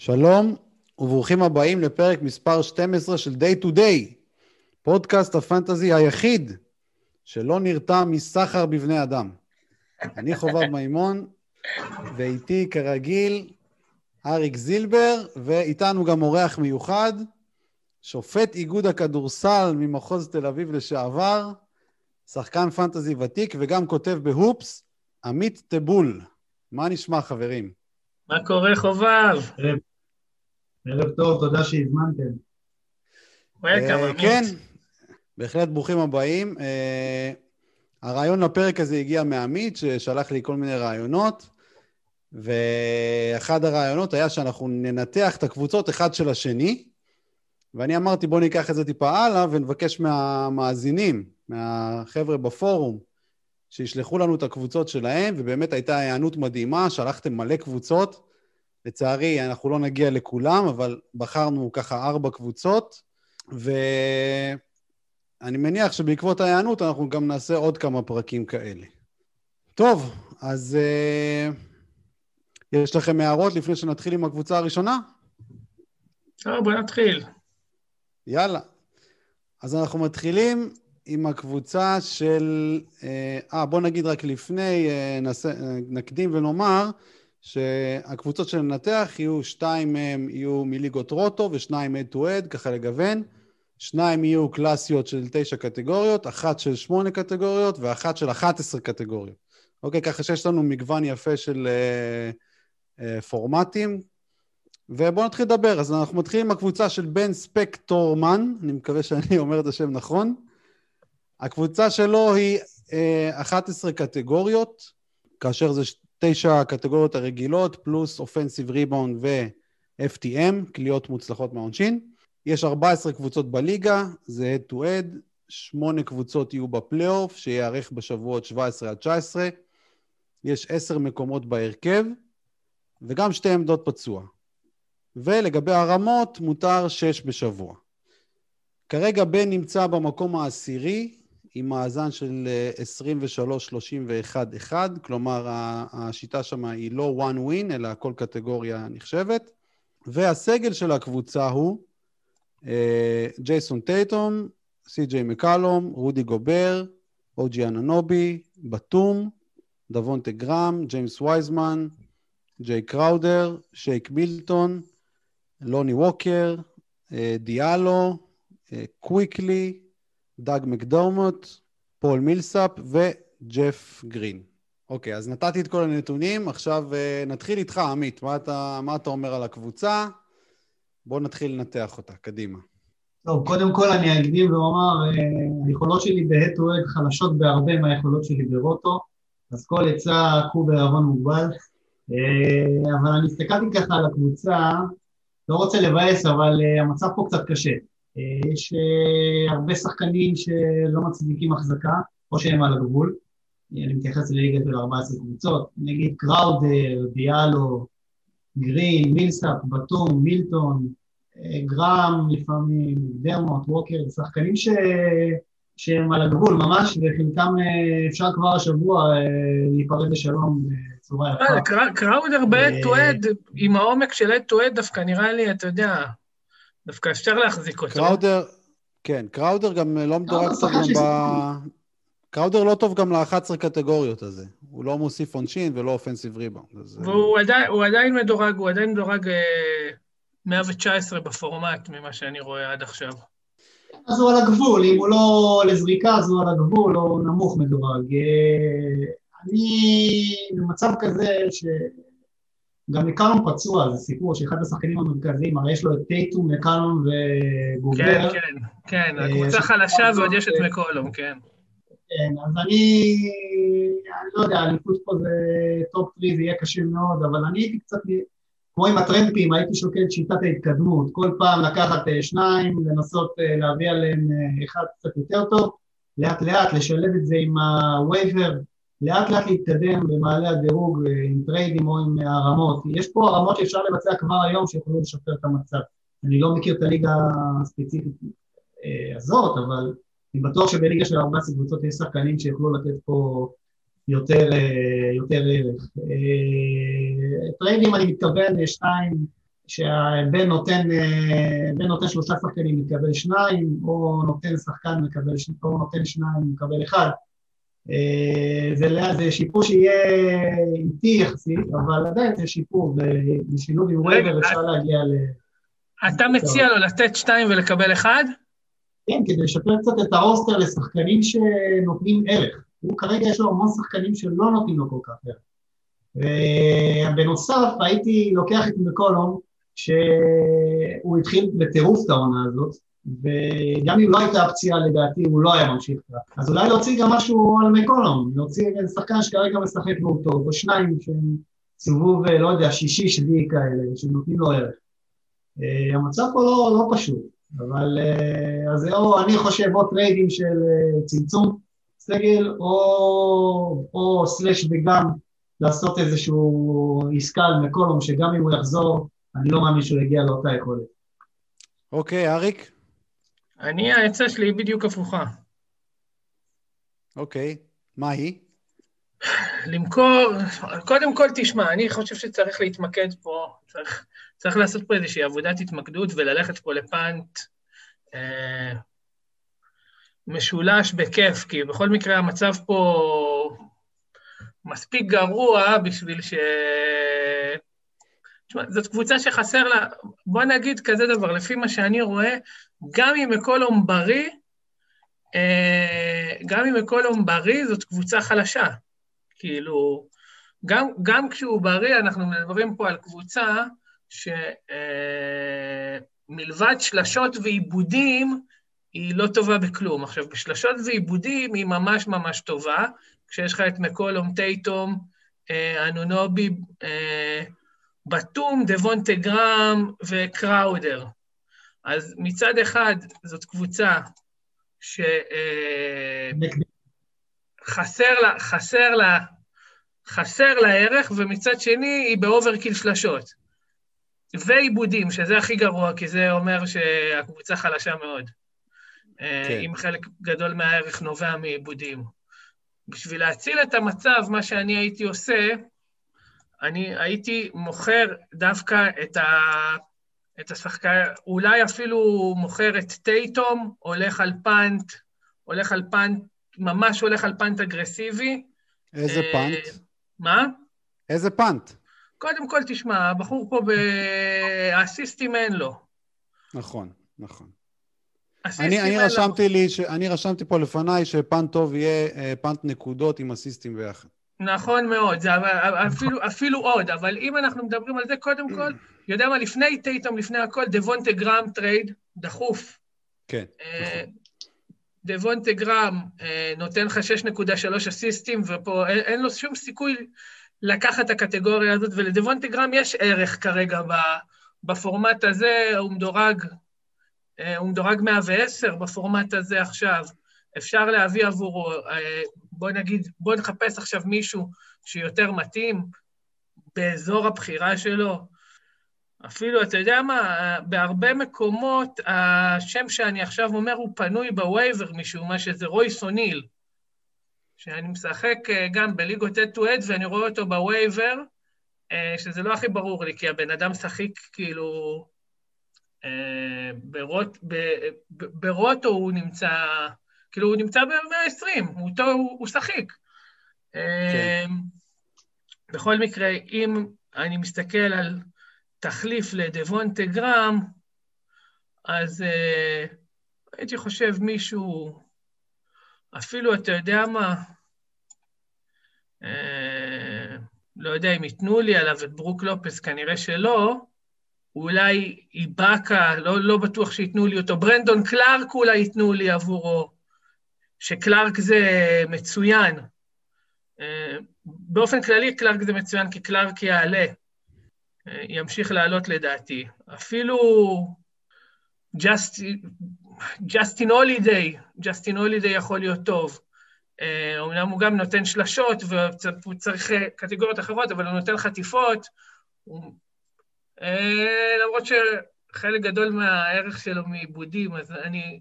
שלום וברוכים הבאים לפרק מספר 12 של Day to Day, פודקאסט הפנטזי היחיד שלא נרתע מסחר בבני אדם. אני חובב מימון, ואיתי כרגיל אריק זילבר, ואיתנו גם אורח מיוחד, שופט איגוד הכדורסל ממחוז תל אביב לשעבר, שחקן פנטזי ותיק וגם כותב בהופס, עמית טבול. מה נשמע, חברים? מה קורה, חובב? ערב טוב, תודה שהזמנתם. אה, כן, בהחלט ברוכים הבאים. אה, הרעיון לפרק הזה הגיע מעמית, ששלח לי כל מיני רעיונות, ואחד הרעיונות היה שאנחנו ננתח את הקבוצות אחד של השני, ואני אמרתי, בואו ניקח את זה טיפה הלאה ונבקש מהמאזינים, מהחבר'ה בפורום, שישלחו לנו את הקבוצות שלהם, ובאמת הייתה היענות מדהימה, שלחתם מלא קבוצות. לצערי, אנחנו לא נגיע לכולם, אבל בחרנו ככה ארבע קבוצות, ואני מניח שבעקבות ההיענות אנחנו גם נעשה עוד כמה פרקים כאלה. טוב, אז uh, יש לכם הערות לפני שנתחיל עם הקבוצה הראשונה? טוב, בוא נתחיל. יאללה. אז אנחנו מתחילים עם הקבוצה של... אה, uh, בוא נגיד רק לפני, uh, נעשה, uh, נקדים ונאמר, שהקבוצות שננתח יהיו, שתיים מהם יהיו מליגות רוטו ושניים אד טו אד, ככה לגוון. שניים יהיו קלאסיות של תשע קטגוריות, אחת של שמונה קטגוריות ואחת של אחת עשרה קטגוריות. אוקיי, ככה שיש לנו מגוון יפה של uh, uh, פורמטים. ובואו נתחיל לדבר. אז אנחנו מתחילים עם הקבוצה של בן ספקטורמן, אני מקווה שאני אומר את השם נכון. הקבוצה שלו היא uh, 11 קטגוריות, כאשר זה תשע הקטגוריות הרגילות, פלוס offensive rebound ו-FTM, קליעות מוצלחות מהעונשין. יש 14 קבוצות בליגה, זה הד טו הד, שמונה קבוצות יהיו בפלייאוף, שייערך בשבועות 17 עד 19. יש עשר מקומות בהרכב, וגם שתי עמדות פצוע. ולגבי הרמות, מותר שש בשבוע. כרגע בן נמצא במקום העשירי, עם מאזן של 23-31-1, אה, כלומר השיטה שם היא לא one win, אלא כל קטגוריה נחשבת. והסגל של הקבוצה הוא אה, ג'ייסון טייטום, סי.ג'יי מקלום, רודי גובר, אוג'י אננובי, באטום, דבונטה גרם, ג'יימס וייזמן, ג'יי קראודר, שייק מילטון, לוני ווקר, אה, דיאלו, קוויקלי, דאג מקדורמוט, פול מילסאפ וג'ף גרין. אוקיי, אז נתתי את כל הנתונים, עכשיו uh, נתחיל איתך, עמית. מה אתה, מה אתה אומר על הקבוצה? בוא נתחיל לנתח אותה, קדימה. טוב, קודם כל אני אקדים ואומר, uh, היכולות שלי בהט טו הד חלשות בהרבה מהיכולות שלי ברוטו, אז כל עצה קחו בערבון מוגבל. Uh, אבל אני הסתכלתי ככה על הקבוצה, לא רוצה לבאס, אבל המצב פה קצת קשה. אה, יש אה, הרבה שחקנים שלא מצדיקים החזקה, או שהם על הגבול. אני מתייחס לליגה של 14 קבוצות, נגיד קראודר, דיאלו, גרין, מילסאפ, בתום, מילטון, אה, גרם לפעמים, דרמוט, ווקר, שחקנים ש... שהם על הגבול ממש, וחלקם אפשר כבר השבוע להיפרד בשלום בצורה יפה. קראודר בעת טועד, עם העומק של עת טועד דווקא נראה לי, אתה יודע, דווקא אפשר להחזיק אותו. קראודר, כן, קראודר גם לא מדורג טוב גם ב... קראודר לא טוב גם ל-11 קטגוריות הזה. הוא לא מוסיף עונשין ולא אופנסיב ריבאונד. והוא עדיין, עדיין מדורג, הוא עדיין מדורג 119 אה, בפורמט ממה שאני רואה עד עכשיו. אז הוא על הגבול, אם הוא לא לזריקה אז הוא על הגבול, או נמוך מדורג. אה, אני במצב כזה ש... גם מקלום פצוע, זה סיפור שאחד השחקנים המרכזיים, הרי יש לו את טייטום, מקלום וגובר. כן, כן, כן, אה, הקבוצה חלשה ועוד יש את מקולום, כן. כן, אז אני, אני לא יודע, הליכוד פה זה top three, זה יהיה קשה מאוד, אבל אני הייתי קצת, כמו עם הטראמפים, הייתי שוקל את שיטת ההתקדמות, כל פעם לקחת אה, שניים, לנסות אה, להביא עליהם אחד קצת יותר טוב, לאט לאט לשלב את זה עם ה waiver, לאט לאט להתקדם במעלה הדירוג אה, עם טריידים או עם הרמות. יש פה הרמות שאפשר לבצע כבר היום שיוכלו לשפר את המצב. אני לא מכיר את הליגה הספציפית אה, הזאת, אבל אני בטוח שבליגה של 14 קבוצות יש שחקנים שיוכלו לתת פה יותר, אה, יותר ערך. טריידים אני מתכוון לשתיים, שהבן נותן, אה, בן נותן שלושה שחקנים, מקבל שניים, או נותן שחקן, מקבל, או נותן שניים, מקבל אחד. אה, זה, זה שיפור שיהיה איטי יחסית, אבל עדיין זה שיפור, ובשילוב עם waiver אפשר להגיע ל... אתה מציע לו לתת שתיים ולקבל אחד? כן, כדי לשפר קצת את הרוסטר לשחקנים שנותנים ערך. הוא כרגע יש לו המון שחקנים שלא נותנים לו כל כך ערך. ובנוסף, הייתי לוקח את מקולום, שהוא התחיל בטירוף את העונה הזאת, וגם אם לא הייתה פציעה לדעתי, הוא לא היה ממשיך ככה. אז אולי להוציא גם משהו על מקולום, להוציא שחקן שכרגע משחק והוא טוב, או שניים שהם סיבוב, לא יודע, שישי, שביעי כאלה, שנותנים לו ערך. אה, המצב פה לא, לא פשוט, אבל אה, אז או אני חושב או טריידים של אה, צמצום סגל, או, או slash וגם לעשות איזשהו עסקה על מקולום, שגם אם הוא יחזור, אני לא מאמין שהוא יגיע לאותה יכולת. אוקיי, אריק? אני, העצה שלי היא בדיוק הפוכה. אוקיי, מה היא? למכור, קודם כל תשמע, אני חושב שצריך להתמקד פה, צריך, צריך לעשות פה איזושהי עבודת התמקדות וללכת פה לפאנט אה, משולש בכיף, כי בכל מקרה המצב פה מספיק גרוע בשביל ש... תשמע, זאת קבוצה שחסר לה, בוא נגיד כזה דבר, לפי מה שאני רואה, גם אם מקולום בריא, אה, גם אם מקולום בריא, זאת קבוצה חלשה. כאילו, גם, גם כשהוא בריא, אנחנו מדברים פה על קבוצה שמלבד אה, שלשות ועיבודים, היא לא טובה בכלום. עכשיו, בשלשות ועיבודים היא ממש ממש טובה, כשיש לך את מקולום, טייטום, אה, אנונובי, בתום, דבונטה גראם וקראודר. אז מצד אחד זאת קבוצה ש... אה, לה, חסר לה, חסר לה ערך, ומצד שני היא ב overkill שלשות. ואיבודים, שזה הכי גרוע, כי זה אומר שהקבוצה חלשה מאוד. אה, כן. אם חלק גדול מהערך נובע מאיבודים. בשביל להציל את המצב, מה שאני הייתי עושה, אני הייתי מוכר דווקא את, ה, את השחקן, אולי אפילו מוכר את טייטום, הולך על punt, הולך על punt, ממש הולך על punt אגרסיבי. איזה אה, punt? מה? איזה punt? קודם כל, תשמע, הבחור פה באסיסטים אין לו. נכון, נכון. אני, אני, רשמתי לי, ש, אני רשמתי פה לפניי ש punt טוב יהיה אה, punt נקודות עם אסיסטים ביחד. נכון מאוד, זה אפילו, אפילו עוד, אבל אם אנחנו מדברים על זה, קודם כל, יודע מה, לפני טייטום, לפני הכל, דבונטה גראם טרייד, דחוף. כן, אה, נכון. דבונטה גראם אה, נותן לך 6.3 אסיסטים, ופה אין, אין לו שום סיכוי לקחת את הקטגוריה הזאת, ולדבונטה גראם יש ערך כרגע בפורמט הזה, הוא מדורג, אה, הוא מדורג 110 בפורמט הזה עכשיו. אפשר להביא עבורו, בוא נגיד, בוא נחפש עכשיו מישהו שיותר מתאים באזור הבחירה שלו. אפילו, אתה יודע מה, בהרבה מקומות השם שאני עכשיו אומר הוא פנוי ב waiver משום מה שזה רויס אוניל, שאני משחק אה, גם בליגות אד טו אד ואני רואה אותו ב waiver, אה, שזה לא הכי ברור לי, כי הבן אדם שחיק כאילו... ברוט, ברוטו הוא נמצא כאילו, הוא נמצא ב-120, הוא, הוא, הוא שחיק. כן. אמ, בכל מקרה, אם אני מסתכל על תחליף לדבונטה גרם, אז uh, הייתי חושב מישהו, אפילו, אתה יודע מה, uh, לא יודע אם ייתנו לי עליו את ברוק לופס, כנראה שלא, אולי איבאקה, לא, לא בטוח שייתנו לי אותו, ברנדון קלארק אולי ייתנו לי עבורו. שקלארק זה מצוין. אה, באופן כללי קלארק זה מצוין, כי קלארק יעלה, ימשיך לעלות לדעתי. אפילו ג'סטין הולידיי, ג'סטין הולידיי יכול להיות טוב. אומנם אה, הוא גם נותן שלשות והוא צריך קטגוריות אחרות, אבל הוא נותן חטיפות. למרות שחלק גדול מהערך שלו מעיבודים, אז אני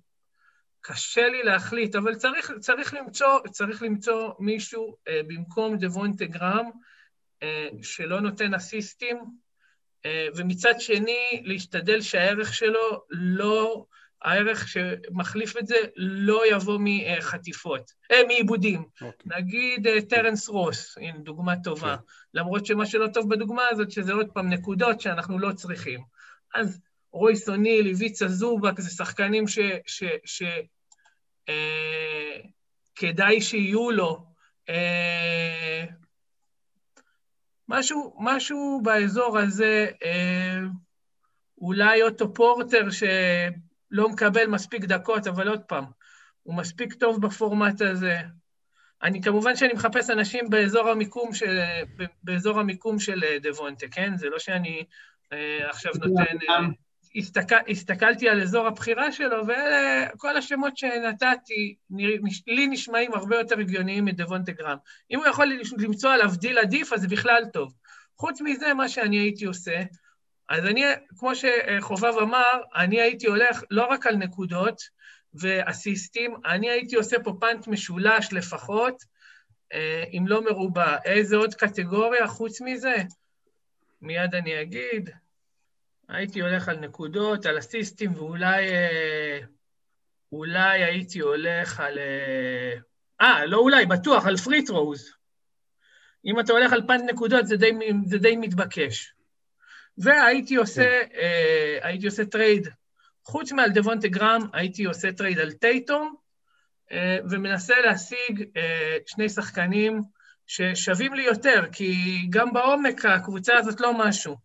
קשה לי להחליט, אבל צריך, צריך, למצוא, צריך למצוא מישהו אה, במקום דבונטה גרם, אה, שלא נותן אסיסטים, אה, ומצד שני, להשתדל שהערך שלו לא, הערך שמחליף את זה לא יבוא מחטיפות, אה, מעיבודים. Okay. אוקיי. נגיד אה, טרנס רוס, הנה דוגמה טובה. Okay. כן. למרות שמה שלא טוב בדוגמה הזאת, שזה עוד פעם נקודות שאנחנו לא צריכים. אז רויס אוניל, איביצה זובק, זה שחקנים ש... ש, ש אה, כדאי שיהיו לו. אה, משהו, משהו באזור הזה, אה, אולי אוטו פורטר שלא מקבל מספיק דקות, אבל עוד פעם, הוא מספיק טוב בפורמט הזה. אני, כמובן שאני מחפש אנשים באזור המיקום של, באזור המיקום של דבונטה, כן? זה לא שאני אה, עכשיו נותן... אה, הסתכל, הסתכלתי על אזור הבחירה שלו, וכל השמות שנתתי, לי נשמעים הרבה יותר הגיוניים מדבונטה גרם. אם הוא יכול למצוא עליו דיל עדיף, אז זה בכלל טוב. חוץ מזה, מה שאני הייתי עושה, אז אני, כמו שחובב אמר, אני הייתי הולך לא רק על נקודות ואסיסטים, אני הייתי עושה פה punt משולש לפחות, אה, אם לא מרובע. איזה עוד קטגוריה חוץ מזה? מיד אני אגיד. הייתי הולך על נקודות, על אסיסטים, ואולי אה, אולי הייתי הולך על... אה, אה לא אולי, בטוח, על free throws. אם אתה הולך על punt נקודות, זה די, זה די מתבקש. והייתי עושה, כן. אה, הייתי עושה טרייד. חוץ מעל דבונטה גראם, הייתי עושה טרייד על טייטום, אה, ומנסה להשיג אה, שני שחקנים ששווים לי יותר, כי גם בעומק הקבוצה הזאת לא משהו.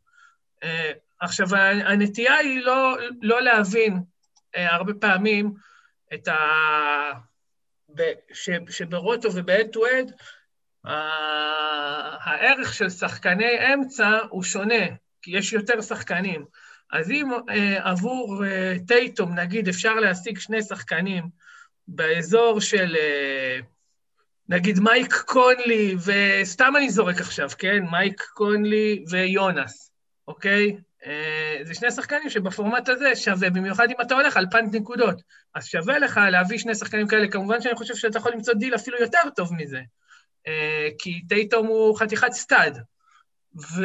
אה, עכשיו, הנטייה היא לא, לא להבין אה, הרבה פעמים את ה... ש, שברוטו ובהד-טו-הד, הערך של שחקני אמצע הוא שונה, כי יש יותר שחקנים. אז אם אה, עבור אה, טייטום, נגיד, אפשר להשיג שני שחקנים באזור של, אה, נגיד, מייק קונלי, וסתם אני זורק עכשיו, כן? מייק קונלי וולנצ'יונס, אוקיי? אה, זה שני שחקנים שבפורמט הזה שווה, במיוחד אם אתה הולך על punt נקודות. אז שווה לך להביא שני שחקנים כאלה, כמובן שאני חושב שאתה יכול למצוא דיל אפילו יותר טוב מזה, אה, כי טייטום הוא חתיכת stud. ומה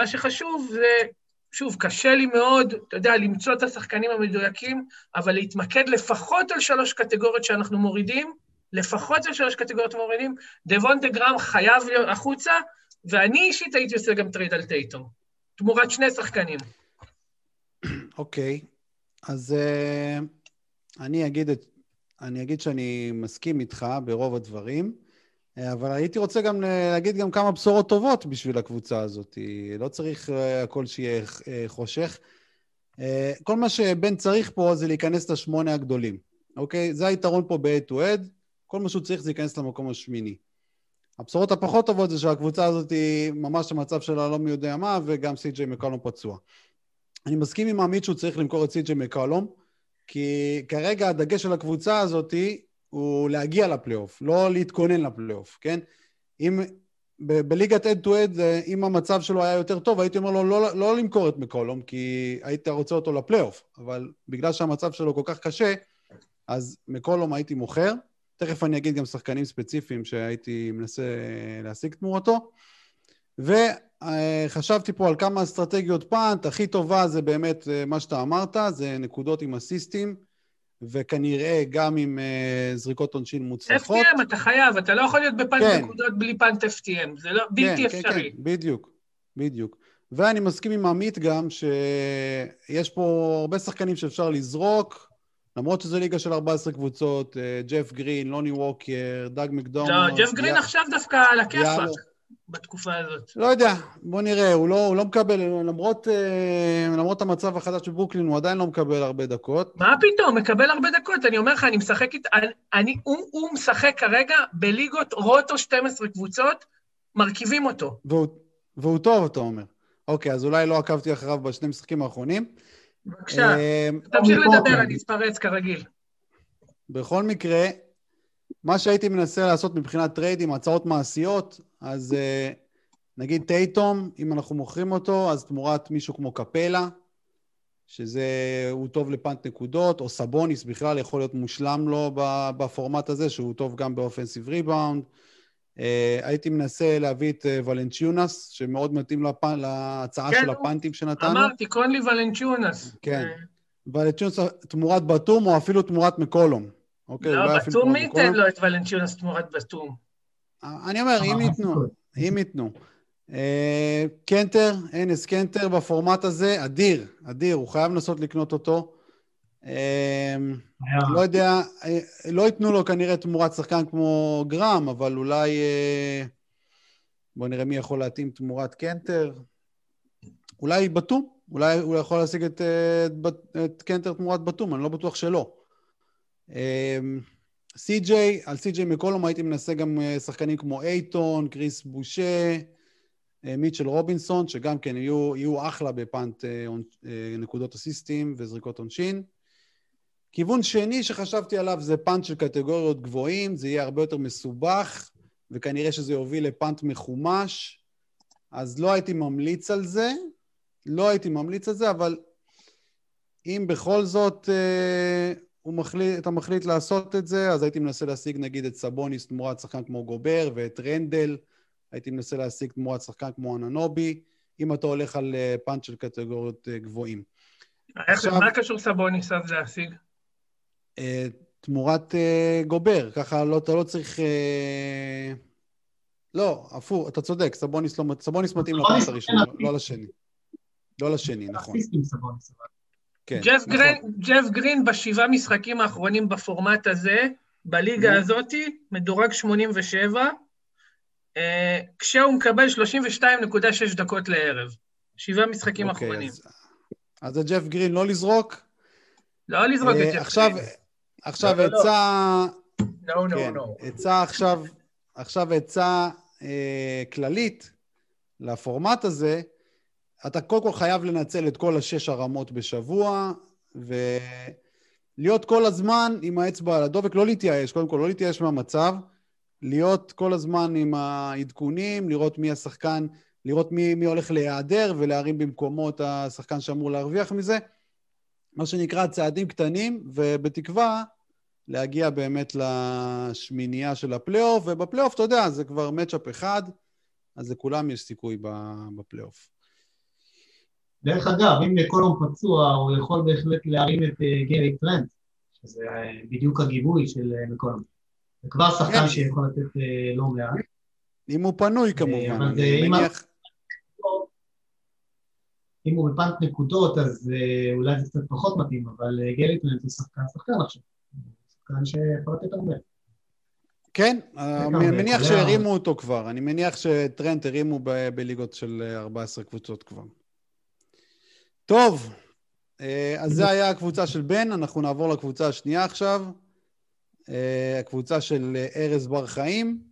אה, שחשוב זה, שוב, קשה לי מאוד, אתה יודע, למצוא את השחקנים המדויקים, אבל להתמקד לפחות על שלוש קטגוריות שאנחנו מורידים, לפחות על שלוש קטגוריות מורידים. דבונטה גראם חייב להיות החוצה, ואני אישית הייתי עושה גם טרייד על טייטום, תמורת שני שחקנים. אוקיי. אז אה, אני, אגיד את, אני אגיד שאני מסכים איתך ברוב הדברים, uh, אבל הייתי רוצה גם להגיד גם כמה בשורות טובות בשביל הקבוצה הזאת. לא צריך הכל שיהיה חושך. כל מה שבן צריך פה זה להיכנס לשמונה הגדולים, אוקיי? זה היתרון פה ב-head to head, כל מה שהוא צריך זה להיכנס למקום השמיני. הבשורות הפחות טובות זה שהקבוצה הזאת היא ממש המצב שלה לא מי יודע מה, וגם סי.ג'יי מקלום פצוע. אני מסכים עם עמית שהוא צריך למכור את סי.ג'יי מקלום, כי כרגע הדגש של הקבוצה הזאת הוא להגיע לפלייאוף, לא להתכונן לפלייאוף, כן? אם ב- בליגת אד טו אד, אם המצב שלו היה יותר טוב, הייתי אומר לו לא, לא, למכור את מקולום, כי היית רוצה אותו לפלייאוף, אבל בגלל שהמצב שלו כל כך קשה, אז מקולום הייתי מוכר. תכף אני אגיד גם שחקנים ספציפיים שהייתי מנסה להשיג תמורתו. וחשבתי פה על כמה אסטרטגיות punt, הכי טובה זה באמת אה, מה שאתה אמרת, זה נקודות עם אסיסטים, וכנראה גם עם אה, זריקות עונשין מוצלחות. FTM אתה חייב, אתה לא יכול להיות ב punt כן. נקודות בלי punt FTM, זה לא, בלתי כן, אפשרי. כן, כן, בדיוק, בדיוק. ואני מסכים עם עמית גם שיש פה הרבה שחקנים שאפשר לזרוק, למרות שזו ליגה של 14 קבוצות, אה, ג'ף גרין, לוני ווקר, דאג מקדרמוט. לא, ג'ף גרין עכשיו דווקא על הכיפאק בתקופה הזאת. לא יודע, בוא נראה, הוא לא, הוא לא מקבל, למרות, אה, למרות המצב החדש בברוקלין, הוא עדיין לא מקבל הרבה דקות. מה פתאום, מקבל הרבה דקות, אני אומר לך, אני משחק איתו, אני, הוא, הוא משחק כרגע בליגות רוטו 12 קבוצות, מרכיבים אותו. והוא, והוא טוב, אתה אומר. אוקיי, אז אולי לא עקבתי אחריו בשני משחקים האחרונים. בבקשה, אה, תמשיך לדבר, אני אתפרץ כרגיל. בכל מקרה, מה שהייתי מנסה לעשות מבחינת טריידים, הצעות מעשיות, אז אה, נגיד טייטום, אם אנחנו מוכרים אותו, אז תמורת מישהו כמו קפלה, שזה, הוא טוב ל punt נקודות, או סבוניס בכלל יכול להיות מושלם לו בפורמט הזה, שהוא טוב גם ב offensive rebound. אה, הייתי מנסה להביא את אה, ולנצ'יונס, שמאוד מתאים לפ... להצעה כן, של הפאנטים שנתנו. אמרתי, קונלי ולנצ'יונס. כן. ולנצ'יונס תמורת בתום, או אפילו תמורת מקולום. אוקיי, לא, בתום מי. ייתן לו את ולנצ'יונס תמורת בתום? אני אומר, אם אה, ייתנו, אם ייתנו. אה, קנטר, אנס קנטר בפורמט הזה, אדיר, אדיר, הוא חייב לנסות לקנות אותו. אה, היה- לא יודע, אה, לא ייתנו לו כנראה תמורת שחקן כמו גרם, אבל אולי... אה, בואו נראה מי יכול להתאים תמורת קנטר. אולי בתום, אולי הוא יכול להשיג את, אה, את, את קנטר תמורת בתום, אני לא בטוח שלא. אה, סי.ג'יי, על סי.ג'יי מקולום הייתי מנסה גם אה, שחקנים כמו אייטון, קריס בושה, אה, מיטשל רובינסון, שגם כן יהיו, יהיו אחלה בפאנט אה, אה, נקודות אסיסטים וזריקות עונשין. כיוון שני שחשבתי עליו זה פאנט של קטגוריות גבוהים, זה יהיה הרבה יותר מסובך, וכנראה שזה יוביל לפאנט מחומש, אז לא הייתי ממליץ על זה, לא הייתי ממליץ על זה, אבל אם בכל זאת אה, מחליט, אתה מחליט לעשות את זה, אז הייתי מנסה להשיג נגיד את סבוניס תמורת שחקן כמו גובר, ואת רנדל, הייתי מנסה להשיג תמורת שחקן כמו אננובי, אם אתה הולך על אה, פאנט של קטגוריות אה, גבוהים. איך- עכשיו- מה קשור סבוניס אז להשיג? אה, תמורת אה, גובר, ככה לא, אתה לא צריך... אה, לא, הפוך, אתה צודק, סבוניס, לא, סבוניס מתאים לפס הראשון, מתאים לא, לא לשני. לא לשני, נכון. כן, ג'ף נכון. גרין, ג'ף גרין בשבעה משחקים האחרונים בפורמט הזה, בליגה Mhm. הזאתי, מדורג 87, אה, כשהוא מקבל 32.6 דקות לערב. שבעה משחקים אוקיי, אחרונים. אז- אז זה ג'ף גרין לא לזרוק. לא לזרוק אה, את ג'ף עכשיו, גרין. עכשיו לא, לא, לא. עצה... כן. עצה עכשיו, עכשיו עצה אה, כללית לפורמט הזה. אתה קודם כל חייב לנצל את כל השש הרמות בשבוע, ולהיות כל הזמן עם האצבע על הדופק, לא להתייאש, קודם כל לא להתייאש מהמצב, להיות כל הזמן עם העדכונים, לראות מי השחקן, לראות מי, מי הולך להיעדר ולהרים במקומו את השחקן שאמור להרוויח מזה. מה שנקרא צעדים קטנים, ובתקווה להגיע באמת לשמינייה של הפלייאוף, ובפלייאוף, אתה יודע, זה כבר matchup אחד, אז לכולם יש סיכוי בפלייאוף. דרך אגב, אם מקולום פצוע, הוא יכול בהחלט להרים את אה, גרי טרנט, שזה אה, בדיוק הגיבוי של אה, מקולום. זה כבר שחקן כן. שיכול לתת לא מעט. אם הוא פנוי כמובן, אני מניח... אם הוא ב punt נקודות, אז אה, אולי זה קצת פחות מתאים, אבל אה, טרנט הוא שחקן שחקן עכשיו. שחקן שיכול לתת הרבה. כן, אני הרבה, מניח כולל- שהרימו אותו כבר, אני מניח שטרנט הרימו בליגות של 14 קבוצות כבר. טוב, אה, אז זה היה הקבוצה של בן, אנחנו נעבור לקבוצה השנייה עכשיו, אה, הקבוצה של אה, ארז בר חיים.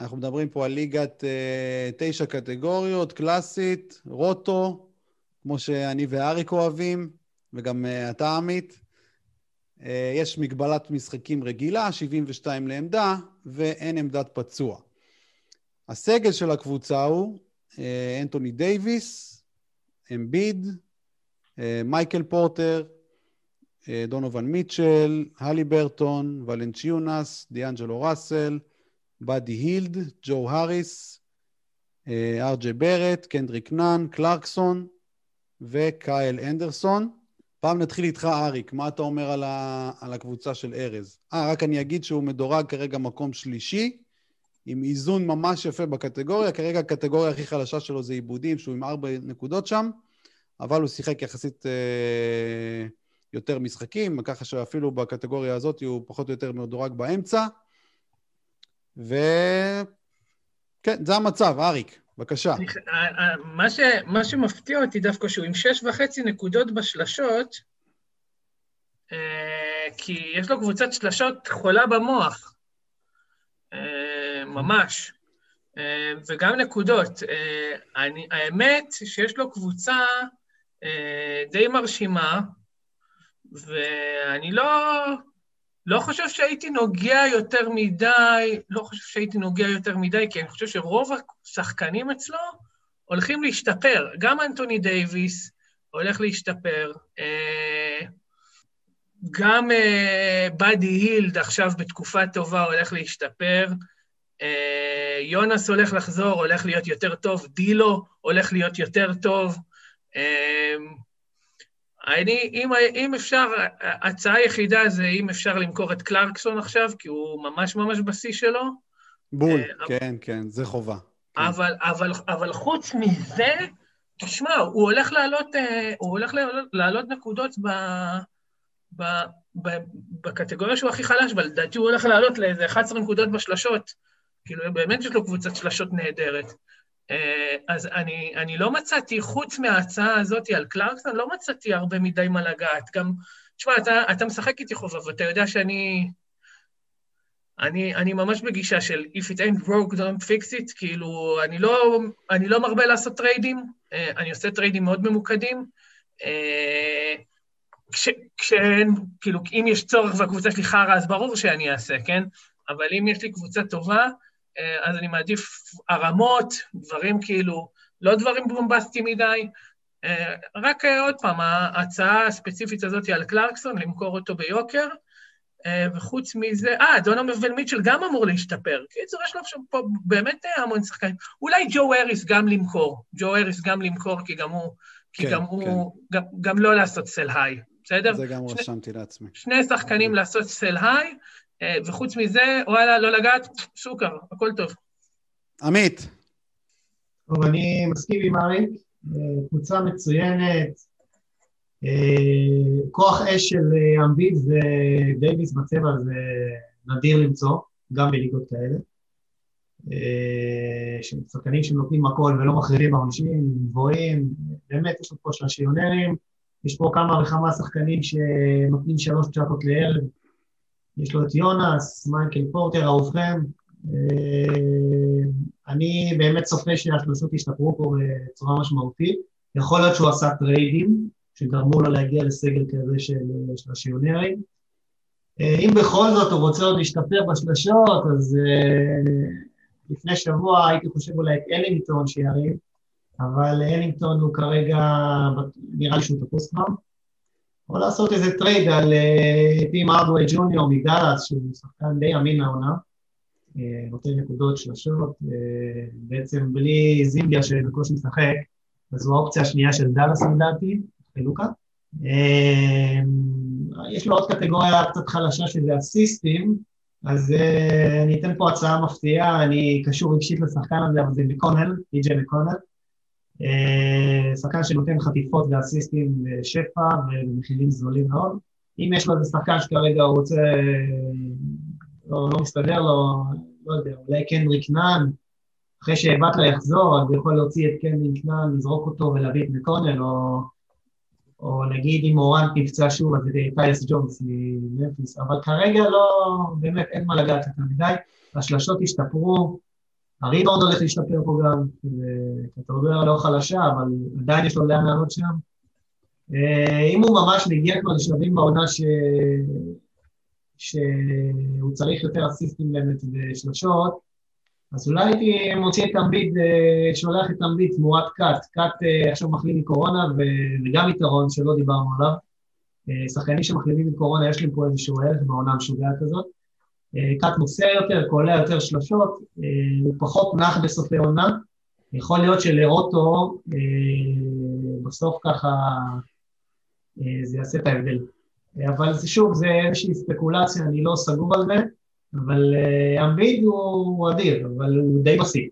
אנחנו מדברים פה על ליגת אה, תשע קטגוריות, קלאסית, רוטו, כמו שאני ואריק אוהבים, וגם אה, אתה עמית. אה, יש מגבלת משחקים רגילה, 72 לעמדה, ואין עמדת פצוע. הסגל של הקבוצה הוא אה, אנטוני דייוויס, אמביד, אה, מייקל פורטר, דונובל מיטשל, הלי ברטון, ולנצ'יונס, דיאנג'לו ראסל, באדי הילד, ג'ו האריס, אה, ארג'י ברט, קנדריק נאן, קלרקסון וקייל אנדרסון. פעם נתחיל איתך, אריק, מה אתה אומר על, ה... על הקבוצה של ארז? אה, רק אני אגיד שהוא מדורג כרגע מקום שלישי, עם איזון ממש יפה בקטגוריה. כרגע הקטגוריה הכי חלשה שלו זה עיבודים, שהוא עם ארבע נקודות שם, אבל הוא שיחק יחסית אה, יותר משחקים, ככה שאפילו בקטגוריה הזאת הוא פחות או יותר מדורג באמצע. וכן, זה המצב, אריק, בבקשה. אה, אה, מה ש- מה שמפתיע אותי דווקא שהוא עם שש וחצי נקודות בשלשות, אה, כי יש לו קבוצת שלשות חולה במוח, ממש, וגם נקודות. אני- האמת שיש לו קבוצה די מרשימה, ואני לא, לא חושב שהייתי נוגע יותר מדי, לא חושב שהייתי נוגע יותר מדי, כי אני חושב שרוב השחקנים אצלו הולכים להשתפר. גם אנטוני דייוויס הולך להשתפר, אה, גם אה, באדי הילד עכשיו בתקופה טובה הולך להשתפר. אה, יונס הולך לחזור, הולך להיות יותר טוב, דילו הולך להיות יותר טוב. אה, אני, אם, אם אפשר, ההצעה היחידה זה אם אפשר למכור את קלרקסון עכשיו, כי הוא ממש ממש בשיא שלו. בול, אה, כן, כן, זה חובה. כן. אבל, אבל, אבל חוץ מזה, תשמע, הוא הולך לעלות, הוא הולך לעלות, לעלות נקודות ב, ב, ב, בקטגוריה שהוא הכי חלש, אבל לדעתי הוא הולך לעלות לאיזה 11 נקודות בשלשות. כאילו, באמת יש לו קבוצת שלשות נהדרת. אה, אז אני, אני לא מצאתי, חוץ מההצעה הזאת על קלרקסון, לא מצאתי הרבה מדי מה לגעת. גם, תשמע, אתה, אתה משחק איתי חובב, ואתה יודע שאני... אני, אני ממש בגישה של If it ain't broke, don't fix it, כאילו, אני לא, אני לא מרבה לעשות טריידים, אה, אני עושה טריידים מאוד ממוקדים. אה, כש, כשאין, כאילו, אם יש צורך והקבוצה שלי חרא, אז ברור שאני אעשה, כן? אבל אם יש לי קבוצה טובה, אז אני מעדיף הרמות, דברים כאילו, לא דברים בומבסטיים מדי. אה, רק אה, עוד פעם, ההצעה הספציפית הזאת על קלרקסון, למכור אותו ביוקר, וחוץ מזה, אה, דונובל מיטשל גם אמור להשתפר. קיצור, יש לו עכשיו פה באמת המון שחקנים. אולי ג'ו אריס גם למכור. ג'ו אריס גם למכור, כי גם הוא, כי כן, גם כן. הוא, גם, גם לא לעשות סל היי, בסדר? זה גם שני, רשמתי לעצמי. שני שחקנים לעשות סל היי, אה, וחוץ מזה, וואלה, לא לגעת, סוכר, הכל טוב. עמית. טוב, אני מסכים עם אריק, אה, קבוצה מצוינת, אה, כוח אש של אמביט ודייוויס בצבע זה נדיר למצוא, גם בליגות כאלה. שחקנים שנותנים הכל ולא מחריבים בעונשים, גבוהים, באמת יש פה שלשיונרים, יש פה כמה וכמה שחקנים שנותנים שלוש צ'קות לערב, יש לו את יונס, מייקל פורטר, אהובכם. אה, אני באמת צופה שהשלושות ישתפרו פה בצורה משמעותית. יכול להיות שהוא עשה טריידים, שגרמו לו להגיע לסגל כזה של שלשיונרים. אה, אם בכל זאת הוא רוצה עוד להשתפר בשלשות, אז אה, לפני שבוע הייתי חושב אולי את אלינגטון שירים, אבל אלינגטון הוא כרגע, נראה לי שהוא תפוס כבר. או לעשות איזה טרייד על אה, טים הארדווי ג'וניור מדאלאס, שהוא שחקן די אמין לעונה, אה, נותן נקודות שלושות, אה, בעצם בלי זינגר שבקושי משחק, אז הוא האופציה השנייה של דאלאס לדעתי, חלוקה. יש לו עוד קטגוריה קצת חלשה שזה אסיסטים, אז אני אתן פה הצעה מפתיעה, אני קשור רגשית לשחקן הזה, אבל זה מקונל, טי.ג'יי מקונל. אה, שחקן שנותן חטיפות ואסיסטים בשפע ובמחירים זולים מאוד. אם יש לו איזה שחקן שכרגע הוא רוצה, לא, לא מסתדר לו, לא יודע, אולי קנדריק נאן, אחרי שבטלה יחזור, אז הוא יכול להוציא את קנדריק נאן, לזרוק אותו ולהביא את מקונל, או, או נגיד אם אורן נפצע שוב, אז זה טיילס ג'ונס ממפיס, אבל כרגע לא, באמת אין מה לגעת יותר מדי, השלשות השתפרו, הריבאונד הולך להשתפר פה גם, אתה אומר לא חלשה, אבל עדיין יש לו לאן לענות שם. אה, אם הוא ממש מגיע כבר לשלבים בעונה ש... שהוא צריך יותר אסיסטים באמת ושלשות, אז אולי הייתי מוציא את אמביט, אה, שולח את אמביט תמורת קאט. קאט אה, עכשיו מחלים מקורונה וגם יתרון שלא דיברנו עליו. שחקנים שמחלימים מקורונה, יש להם פה איזשהו ערך בעונה המשוגעת הזאת. קאט מוסר יותר, קולע יותר שלושות, אה, הוא פחות נח בסופי עונה. יכול להיות שלרוטו אה, בסוף ככה אה, זה יעשה את ההבדל. אבל זה שוב, זה איזושהי ספקולציה, אני לא סגור על זה, אבל אמביד הוא אדיר, אבל הוא די בשיא.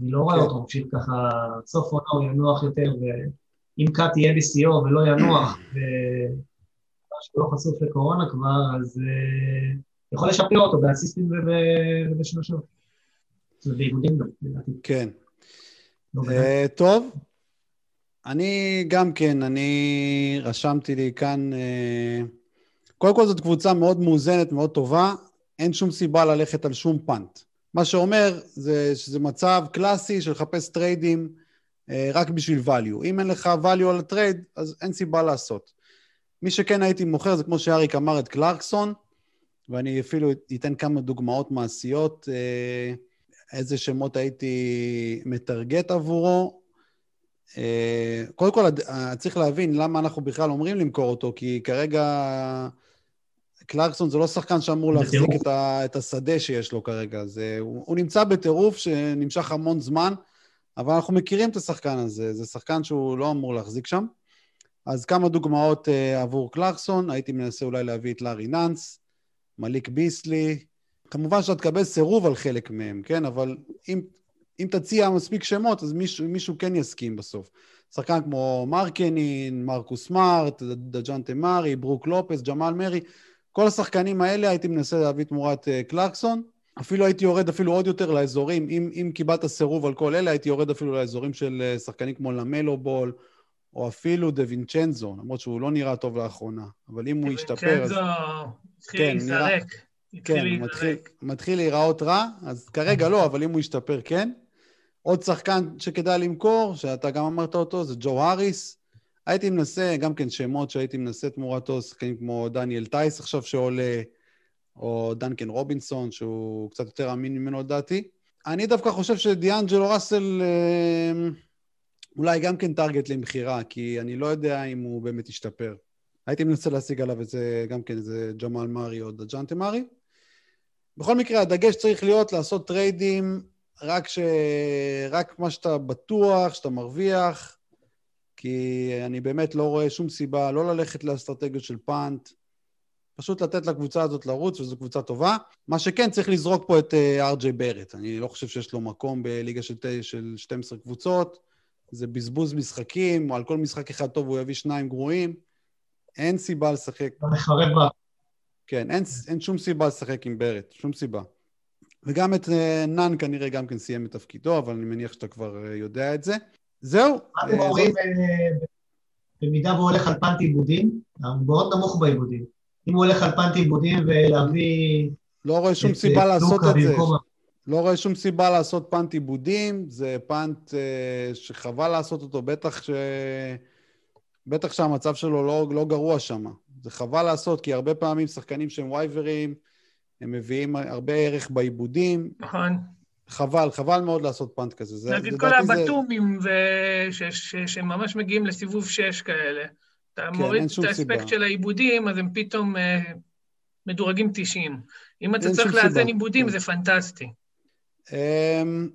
אני לא רואה כן. אותו ממשיך ככה, סוף עונה הוא ינוח יותר, ואם קאט יהיה בשיאו ולא ינוח, ושהוא לא חשוף לקורונה כבר, אז יכול לשפר אותו באסיסטים ובשלושות. ובאיבודים גם, לדעתי. כן. לא אה, טוב, אני גם כן, אני רשמתי לי כאן... אה, קודם כל זאת קבוצה מאוד מאוזנת, מאוד טובה, אין שום סיבה ללכת על שום punt. מה שאומר זה שזה מצב קלאסי של לחפש טריידים אה, רק בשביל value. אם אין לך value על הטרייד, אז אין סיבה לעשות. מי שכן הייתי מוכר זה כמו שאריק אמר את קלרקסון, ואני אפילו אתן כמה דוגמאות מעשיות, אה, איזה שמות הייתי מטרגט עבורו. אה, קודם כל, צריך להבין למה אנחנו בכלל אומרים למכור אותו, כי כרגע קלרקסון זה לא שחקן שאמור להחזיק את, ה, את השדה שיש לו כרגע. זה, הוא, הוא נמצא בטירוף שנמשך המון זמן, אבל אנחנו מכירים את השחקן הזה. זה שחקן שהוא לא אמור להחזיק שם. אז כמה דוגמאות uh, עבור קלרקסון, הייתי מנסה אולי להביא את לארי נאנס, מליק ביסלי. כמובן שאתה תקבל סירוב על חלק מהם, כן? אבל אם, אם תציע מספיק שמות, אז מישהו, מישהו כן יסכים בסוף. שחקן כמו מרקנין, מרקוס מארט, דג'אן תמרי, ברוק לופס, ג'מאל מרי, כל השחקנים האלה הייתי מנסה להביא תמורת uh, קלרקסון. אפילו הייתי יורד אפילו עוד יותר לאזורים, אם, אם קיבלת סירוב על כל אלה, הייתי יורד אפילו לאזורים של uh, שחקנים כמו למלו בול, או אפילו דה וינצ'נזו, למרות שהוא לא נראה טוב לאחרונה, אבל אם הוא ישתפר, אז... וינצ'נזו התחיל כן, להיזרק. כן, מתחיל, מתחיל להיראות רע, אז כרגע לא, אבל אם הוא ישתפר, כן. עוד שחקן שכדאי למכור, שאתה גם אמרת אותו, זה ג'ו האריס. הייתי מנסה, גם כן שמות שהייתי מנסה תמורתו, שחקנים כמו דניאל טייס עכשיו שעולה, או דנקן רובינסון, שהוא קצת יותר אמין ממנו לדעתי. אני דווקא חושב שדיאנג'לו ראסל אה, אולי גם כן target למכירה, כי אני לא יודע אם הוא באמת ישתפר. הייתי מנסה להשיג עליו איזה, גם כן איזה ג'מאל מארי או דג'ונטה מארי. בכל מקרה, הדגש צריך להיות לעשות טריידים רק, ש... רק מה שאתה בטוח, שאתה מרוויח, כי אני באמת לא רואה שום סיבה לא ללכת לאסטרטגיות של punt, פשוט לתת לקבוצה הזאת לרוץ, וזו קבוצה טובה. מה שכן, צריך לזרוק פה את ארג'יי uh, ברט. אני לא חושב שיש לו מקום בליגה של, של 12 קבוצות. זה בזבוז משחקים, או על כל משחק אחד טוב הוא יביא שניים גרועים. אין סיבה לשחק. אתה מחרב בה. כן, אין, אין שום סיבה לשחק עם ברט, שום סיבה. וגם את אה, נאן כנראה גם כן סיים את תפקידו, אבל אני מניח שאתה כבר אה, יודע את זה. זהו. מה אתם אומרים, אה, במידה והוא הולך על פאנט עיבודים, הוא מאוד נמוך בעיבודים. אם הוא הולך על פאנט עיבודים ולהביא... לא רואה שום סיבה לעשות את זה. לא רואה שום סיבה לעשות פאנט עיבודים, זה פאנט uh, שחבל לעשות אותו, בטח ש... בטח שהמצב שלו לא, לא גרוע שם. זה חבל לעשות, כי הרבה פעמים שחקנים שהם וייברים, הם מביאים הרבה ערך בעיבודים. נכון. חבל, חבל מאוד לעשות פאנט כזה. נגיד כל הבתומים זה... ש... ש... שממש מגיעים לסיבוב 6 כאלה. אתה כן, מוריד את האספקט של העיבודים, אז הם פתאום uh, מדורגים 90. אם אתה צריך לאזן עיבודים, כן. זה פנטסטי. Um,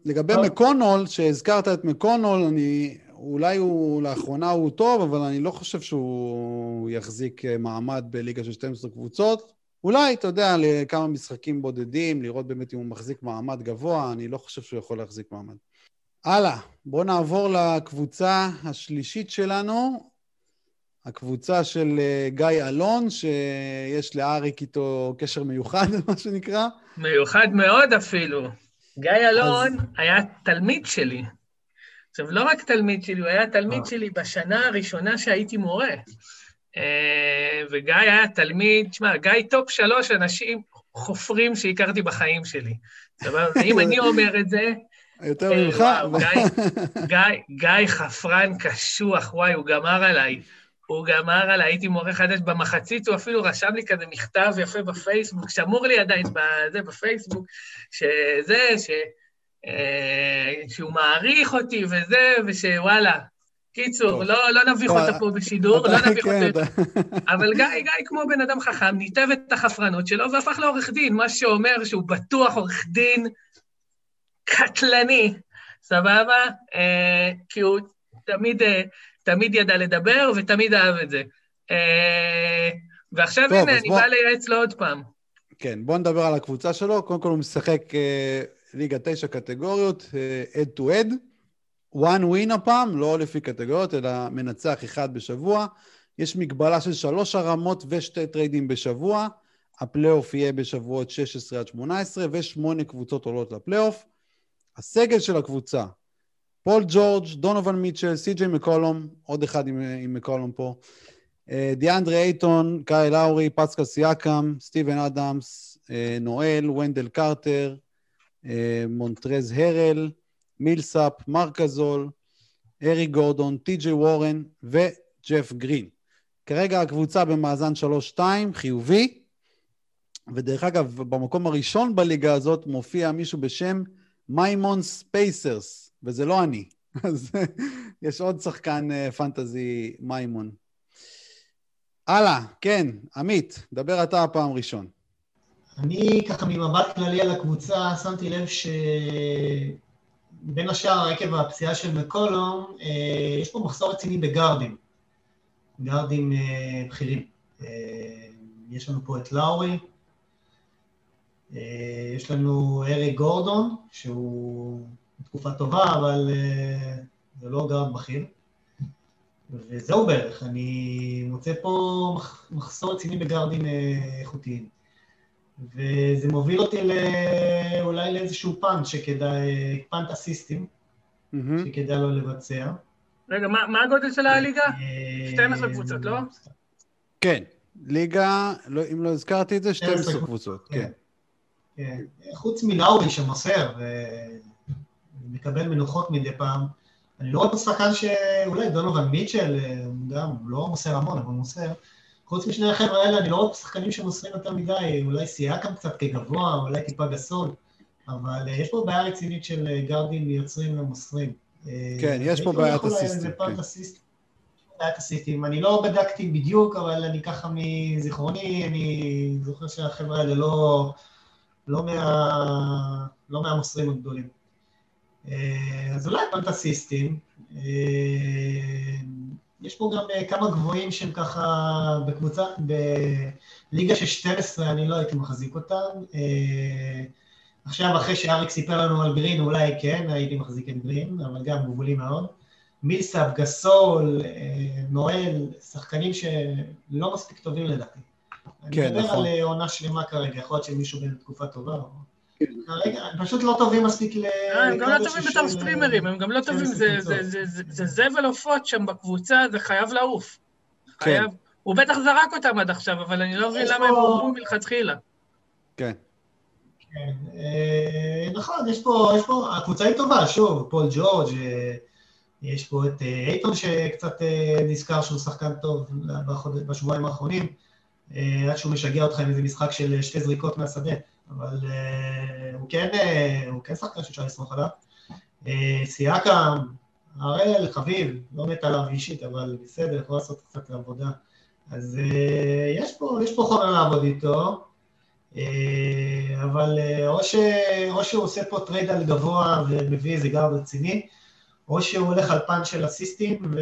לגבי מקונול, שהזכרת את מקונול, אני, אולי הוא, לאחרונה הוא טוב, אבל אני לא חושב שהוא יחזיק אה, מעמד בליגה של 12 קבוצות. אולי, אתה יודע, לכמה משחקים בודדים, לראות באמת אם הוא מחזיק מעמד גבוה, אני לא חושב שהוא יכול להחזיק מעמד. הלאה, בואו נעבור לקבוצה השלישית שלנו, הקבוצה של אה, גיא אלון, שיש לאריק איתו קשר מיוחד, מה שנקרא. מיוחד מאוד אפילו. גיא אלון אז... היה תלמיד שלי. עכשיו, לא רק תלמיד שלי, הוא היה תלמיד אה. שלי בשנה הראשונה שהייתי מורה. אה, וגיא היה תלמיד, תשמע, גיא top שלוש אנשים חופרים שהכרתי בחיים שלי. אם אני אומר את זה... יותר אה, ממך. גיא חפרן קשוח, וואי, הוא גמר עליי. הוא גמר עליי, הייתי מורה חדש במחצית, הוא אפילו רשם לי כזה מכתב יפה בפייסבוק, שמור לי עדיין בזה בפייסבוק, שזה, ש... אה, שהוא מעריך אותי וזה, ושוואלה. קיצור, לא, לא נביך אותו פה בשידור, לא נביך כן, אותו. אבל גיא, גיא כמו בן אדם חכם, ניתב את החפרנות שלו והפך לעורך דין, מה שאומר שהוא בטוח עורך דין קטלני, סבבה? אה, כי הוא תמיד... תמיד ידע לדבר ותמיד אהב את זה. אה, ועכשיו טוב, הנה, אני בוא... בא לייעץ לו עוד פעם. כן, בואו נדבר על הקבוצה שלו. קודם כל הוא משחק אה, ליגה תשע קטגוריות, אה, head to head. one win הפעם, לא לפי קטגוריות, אלא מנצח אחד בשבוע. יש מגבלה של שלוש הרמות ושתי טריידים בשבוע. הפלייאוף יהיה בשבועות 16 עד 18, ושמונה קבוצות עולות לפלייאוף. הסגל של הקבוצה, פול ג'ורג', דונובן מיטשל, סי.ג'יי מקולום, עוד אחד עם, עם מקולום פה, אה, דיאנדרי אייטון, קייל לאורי, פסקל סיאקאם, סטיבן אדמס, אה, נואל, ונדל קרטר, אה, מונטרז הרל, מילסאפ, מרקזול, אריק גורדון, טי.ג'יי וורן וג'ף גרין. כרגע הקבוצה במאזן 3-2, חיובי, ודרך אגב, במקום הראשון בליגה הזאת מופיע מישהו בשם מיימון ספייסרס. וזה לא אני. אז יש עוד שחקן אה, פנטזי מימון. הלאה, כן, עמית, דבר אתה הפעם ראשון. אני ככה ממבט כללי על הקבוצה, שמתי לב שבין השאר עקב הפציעה של מקולום, אה, יש פה מחסור רציני בגארדים, גארדים אה, בכירים. יש לנו פה את לאורי, יש לנו ארי גורדון, שהוא בתקופה טובה, אבל זה לא גארד בכיר. וזהו בערך, אני מוצא פה מחסור רציני בגארדים איכותיים. וזה מוביל אותי לא, אולי לאיזשהו פאנט שכדאי, פאנט אסיסטים, mm-hmm. שכדאי לו לבצע. רגע, מה, מה הגודל של הליגה? 12 אה, קבוצות, לא? כן, ליגה, לא, אם לא הזכרתי את זה, 12 קבוצות, כן. כן. חוץ מלאורי שמוסר ומקבל מנוחות מדי פעם, אני לא רואה פה שחקן שאולי דונובל מיטשל, אה, גם, הוא לא מוסר המון, אבל הוא מוסר. חוץ משני החבר'ה האלה, אני לא רואה שחקנים שמוסרים יותר מדי, אולי סייקם קצת כגבוה, אולי טיפה גסול, אבל אה, יש פה בעיה רצינית של אה, גארדים מיוצרים ומוסרים. כן, יש פה בעיית הסיסטים. בעיית הסיסטים. אני לא בדקתי בדיוק, אבל אני ככה מזיכרוני, אני זוכר שהחבר'ה האלה לא, לא, מה, לא מהמוסרים הגדולים. אז אולי פנטסיסטים. יש פה גם אה, כמה גבוהים שהם ככה בקבוצה, בליגה של 12, אני לא הייתי מחזיק אותם. אה, עכשיו, אחרי שאריק סיפר לנו על גרין, אולי כן, הייתי מחזיק את גרין, אבל גם גבולי מאוד. מילסאב, גסול, אה, נואל, שחקנים שלא מספיק טובים לדעתי. כן, נכון. אני מדבר על עונה שלמה כרגע, יכול להיות שמישהו בין תקופה טובה. כרגע, הם פשוט לא טובים מספיק ל... הם גם לא טובים בתור סטרימרים, הם גם לא טובים, זה זבל עופות שם בקבוצה, זה חייב לעוף. חייב. הוא בטח זרק אותם עד עכשיו, אבל אני לא מבין למה הם הורדו מלכתחילה. כן. כן, נכון, יש פה, יש פה, הקבוצה היא טובה, שוב, פול ג'ורג', יש פה את אייטון שקצת נזכר שהוא שחקן טוב בשבועיים האחרונים, עד שהוא משגע אותך עם איזה משחק של שתי זריקות מהשדה. אבל uh, הוא כן, uh, הוא כן שחקן שאפשר לסמוך עליו. סייקם, הראל, חביב, לא מת עליו אישית, אבל בסדר, יכול לעשות קצת עבודה. אז uh, יש פה, יש פה חומר לעבוד איתו, אבל או, ש, או שהוא עושה פה טרייד על גבוה ומביא איזה גארד רציני, או שהוא הולך על punt של אסיסטים, ו...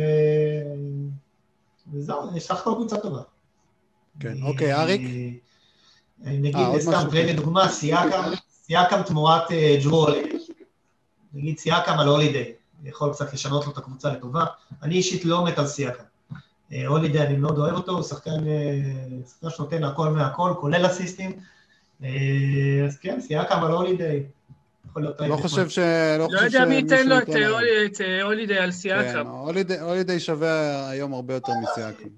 וזהו, יש הכל קבוצה טובה. כן, אוקיי, אריק? נגיד, אה, סתם, לדוגמה, סייקם תמורת אה, ג'רו הולידי. נגיד סייקם על הולידי, יכול קצת לשנות לו את הקבוצה לטובה. אני אישית לא מת על סייקם. אה, הולידי, אני מאוד אוהב אותו, הוא שחקן, שחקן שנותן הכל מהכל, כולל אסיסטים. אז כן, סייקם על הולידי. לא חושב ש... לא, לא יודע מי ייתן לו את הולידי על סייקם. כן, הולידי שווה היום הרבה יותר מסייקם.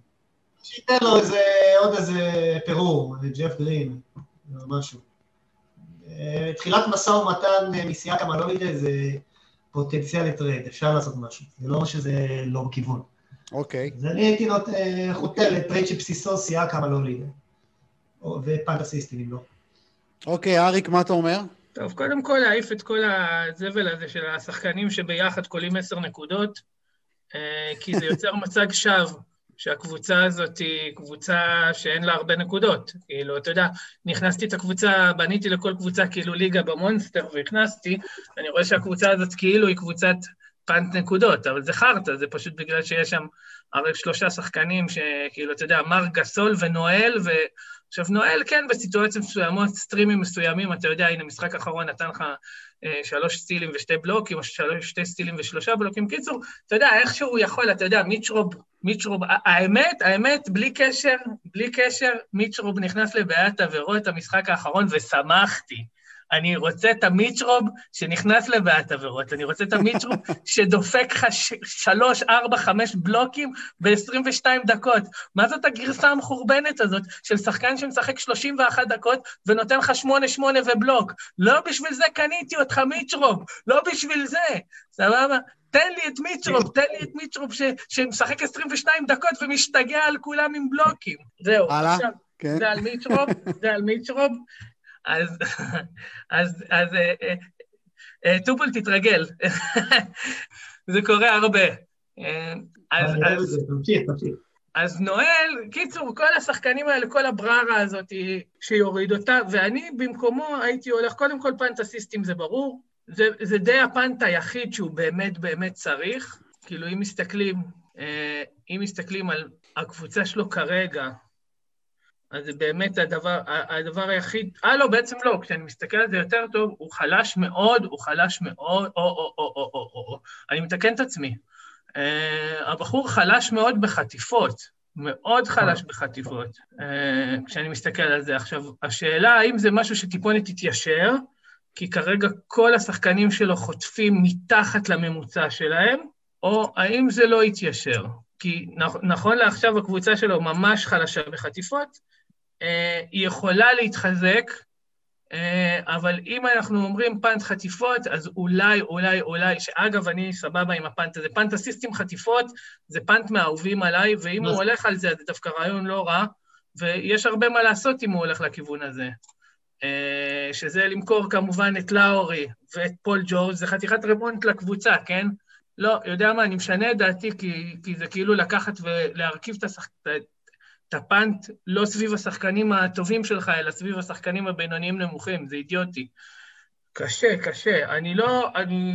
שייתן לו איזה, עוד איזה פירור, ג'ף גרין, או משהו. אה, תחילת משא ומתן אה, מסייקם על הולידי זה פוטנציאל לטרייד, אפשר לעשות משהו, זה לא שזה לא בכיוון. אוקיי. אז אני הייתי נות, אה, נוטה לטרייד שבסיסו סייקם על הולידי, ו punt אסיסטים אם לא. אוקיי, אריק, מה אתה אומר? טוב, קודם כל להעיף את כל הזבל הזה של השחקנים שביחד קולעים עשר נקודות, כי זה יוצר מצג שווא שהקבוצה הזאת היא קבוצה שאין לה הרבה נקודות. כאילו, אתה יודע, נכנסתי את הקבוצה, בניתי לכל קבוצה כאילו ליגה במונסטר והכנסתי, אני רואה שהקבוצה הזאת כאילו היא קבוצת פאנט נקודות, אבל זה חרטא, זה פשוט בגלל שיש שם הרי שלושה שחקנים שכאילו, אתה יודע, מר גסול ונואל, ו... עכשיו, נואל, כן, בסיטואציות מסוימות, סטרימים מסוימים, אתה יודע, הנה, משחק אחרון נתן לך שלוש סטילים ושתי בלוקים, או שלוש, שתי סטילים ושלושה בלוקים. קיצור, אתה יודע, איכשהו הוא יכול, אתה יודע, מיצ'רוב, מיצ'רוב, האמת, האמת, בלי קשר, בלי קשר, מיצ'רוב נכנס לבעיית עבירות המשחק האחרון, ושמחתי. אני רוצה את המיצ'רוב שנכנס לבעיית עבירות, אני רוצה את המיצ'רוב שדופק לך שלוש, ארבע, חמש בלוקים ב-22 דקות. מה זאת הגרסה המחורבנת הזאת של שחקן שמשחק 31 דקות ונותן לך שמונה, שמונה ובלוק? לא בשביל זה קניתי אותך מיצ'רוב, לא בשביל זה, סבבה? תן לי את מיצ'רוב, תן לי את מיצ'רוב ש, שמשחק 22 דקות ומשתגע על כולם עם בלוקים. זהו, עכשיו, כן. זה על מיצ'רוב, זה על מיצ'רוב. אז, אז, אז אה, אה, אה, טופול תתרגל, זה קורה הרבה. אז, אז... תמשיך, תמשיך. אז נואל, קיצור, כל השחקנים האלה, כל הבררה הזאת שיוריד אותה, ואני במקומו הייתי הולך, קודם כל פנטה סיסטים זה ברור, זה, זה די הפנטה היחיד שהוא באמת באמת צריך. כאילו, אם מסתכלים, אה, אם מסתכלים על הקבוצה שלו כרגע, אז זה באמת הדבר, הדבר היחיד, אה לא, בעצם לא, כשאני מסתכל על זה יותר טוב, הוא חלש מאוד, הוא חלש מאוד, או, או, או, או, או, או, או, אני מתקן את עצמי. Uh, הבחור חלש מאוד בחטיפות, מאוד חלש בחטיפות, uh, כשאני מסתכל על זה. עכשיו, השאלה האם זה משהו שטיפונת יתיישר, כי כרגע כל השחקנים שלו חוטפים מתחת לממוצע שלהם, או האם זה לא יתיישר? כי נכון לעכשיו הקבוצה שלו ממש חלשה בחטיפות, היא יכולה להתחזק, אה, אבל אם אנחנו אומרים פאנט חטיפות, אז אולי, אולי, אולי, שאגב, אני סבבה עם הפאנט הזה. פאנט אסיסטים חטיפות זה פאנט מהאהובים עליי, ואם הוא הולך על זה, אז זה דווקא רעיון לא רע, ויש הרבה מה לעשות אם הוא הולך לכיוון הזה. אה, שזה למכור כמובן את לאורי ואת פול ג'ורג', זה חתיכת רמונט לקבוצה, כן? לא, יודע מה, אני משנה את דעתי, כי, כי זה כאילו לקחת ולהרכיב את, השח... הפאנט לא סביב השחקנים הטובים שלך, אלא סביב השחקנים הבינוניים נמוכים, זה אידיוטי. קשה, קשה. אני לא, אני...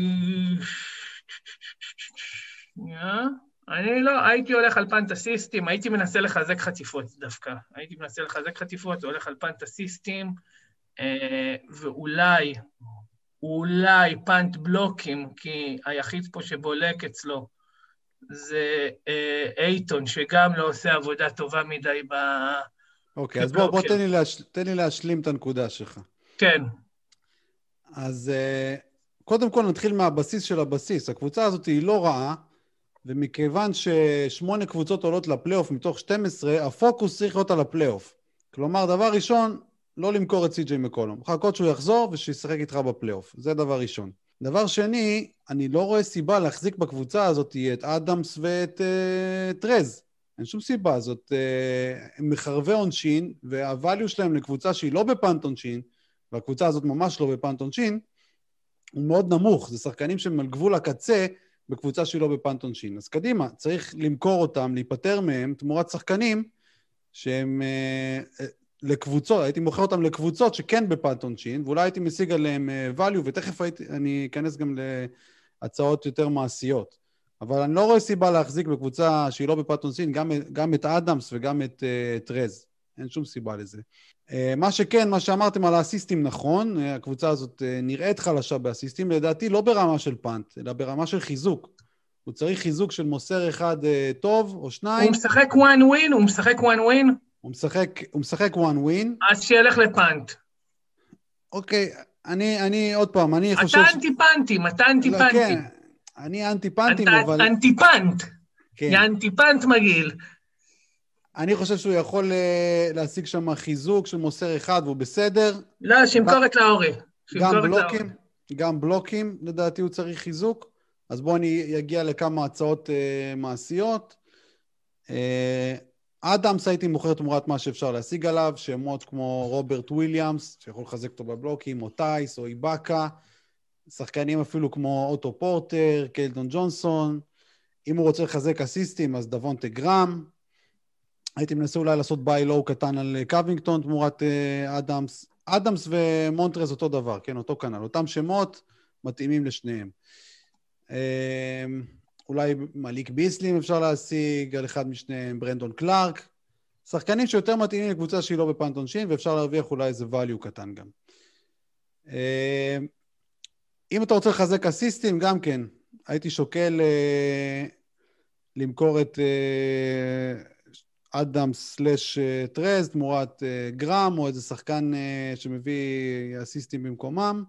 אני לא, הייתי הולך על פנטסיסטים, הייתי מנסה לחזק חטיפות דווקא. הייתי מנסה לחזק חטיפות, הולך על פנטסיסטים, אה, ואולי, אולי פאנט בלוקים, כי היחיד פה שבולק אצלו זה אה, אייטון, שגם לא עושה עבודה טובה מדי ב... אוקיי, אז בוא, בוא תן, לי להש... תן לי להשלים את הנקודה שלך. כן. אז אה, קודם כל נתחיל מהבסיס של הבסיס. הקבוצה הזאת היא לא רעה, ומכיוון ששמונה קבוצות עולות לפלייאוף מתוך 12, הפוקוס צריך להיות על הפלייאוף. כלומר, דבר ראשון, לא למכור את סי.ג'יי מקולום. לחכות שהוא יחזור ושישחק איתך בפלייאוף. זה דבר ראשון. דבר שני, אני לא רואה סיבה להחזיק בקבוצה הזאת את אדמס ואת uh, טרז. אין שום סיבה, זאת uh, מחריבי עונשין, וה value שלהם לקבוצה שהיא לא ב punt עונשין, והקבוצה הזאת ממש לא בפאנט עונשין, הוא מאוד נמוך. זה שחקנים שהם על גבול הקצה בקבוצה שהיא לא בפאנט עונשין. אז קדימה, צריך למכור אותם, להיפטר מהם, תמורת שחקנים שהם uh, לקבוצות, הייתי מוכר אותם לקבוצות שכן בפת עונשין, ואולי הייתי משיג עליהם אה, value, ותכף הייתי, אני אכנס גם להצעות יותר מעשיות. אבל אני לא רואה סיבה להחזיק בקבוצה שהיא לא בפת עונשין, גם, גם את אדמס וגם את uh, טרז. אין שום סיבה לזה. Uh, מה שכן, מה שאמרתם על האסיסטים נכון, uh, הקבוצה הזאת uh, נראית חלשה באסיסטים, לדעתי לא ברמה של פאנט, אלא ברמה של חיזוק. הוא צריך חיזוק של מוסר אחד uh, טוב או שניים. הוא משחק one win? הוא משחק one win? הוא משחק, הוא משחק one win. אז שילך לפאנט. אוקיי, אני, אני עוד פעם, אני חושב... אתה אנטי פאנטים, אתה אנטי פאנטים. לא, כן, אני אנטי פאנטים, אבל... אתה אנטי פאנט. כן. אנטי פאנט מגעיל. אני חושב שהוא יכול uh, להשיג שם חיזוק של מוסר אחד והוא בסדר. לא, שימכור את לאורי. גם בלוקים, גם בלוקים, לדעתי הוא צריך חיזוק. אז בואו אני אגיע לכמה הצעות uh, מעשיות. Uh, אדמס הייתי מוכר תמורת מה שאפשר להשיג עליו, שמות כמו רוברט וויליאמס, שיכול לחזק אותו בבלוקים, או טייס, או איבאקה, שחקנים אפילו כמו אוטו פורטר, קלדן ג'ונסון. אם הוא רוצה לחזק אסיסטים, אז דוונטה גרהאם. הייתי מנסה אולי לעשות buy low קטן על קווינגטון תמורת uh, אדמס. אדמס ומונטרז אותו דבר, כן, אותו כנ"ל. אותם שמות מתאימים לשניהם. אולי מליק ביזלי אם אפשר להשיג על אחד משניהם, ברנדון קלארק. שחקנים שיותר מתאימים לקבוצה שהיא לא ב punt עונשין, ואפשר להרוויח אולי איזה value קטן גם. אה, אם אתה רוצה לחזק אסיסטים, גם כן, הייתי שוקל uh, למכור את uh, אדם סלאש טרז תמורת גרם, או איזה שחקן שמביא אסיסטים במקומם.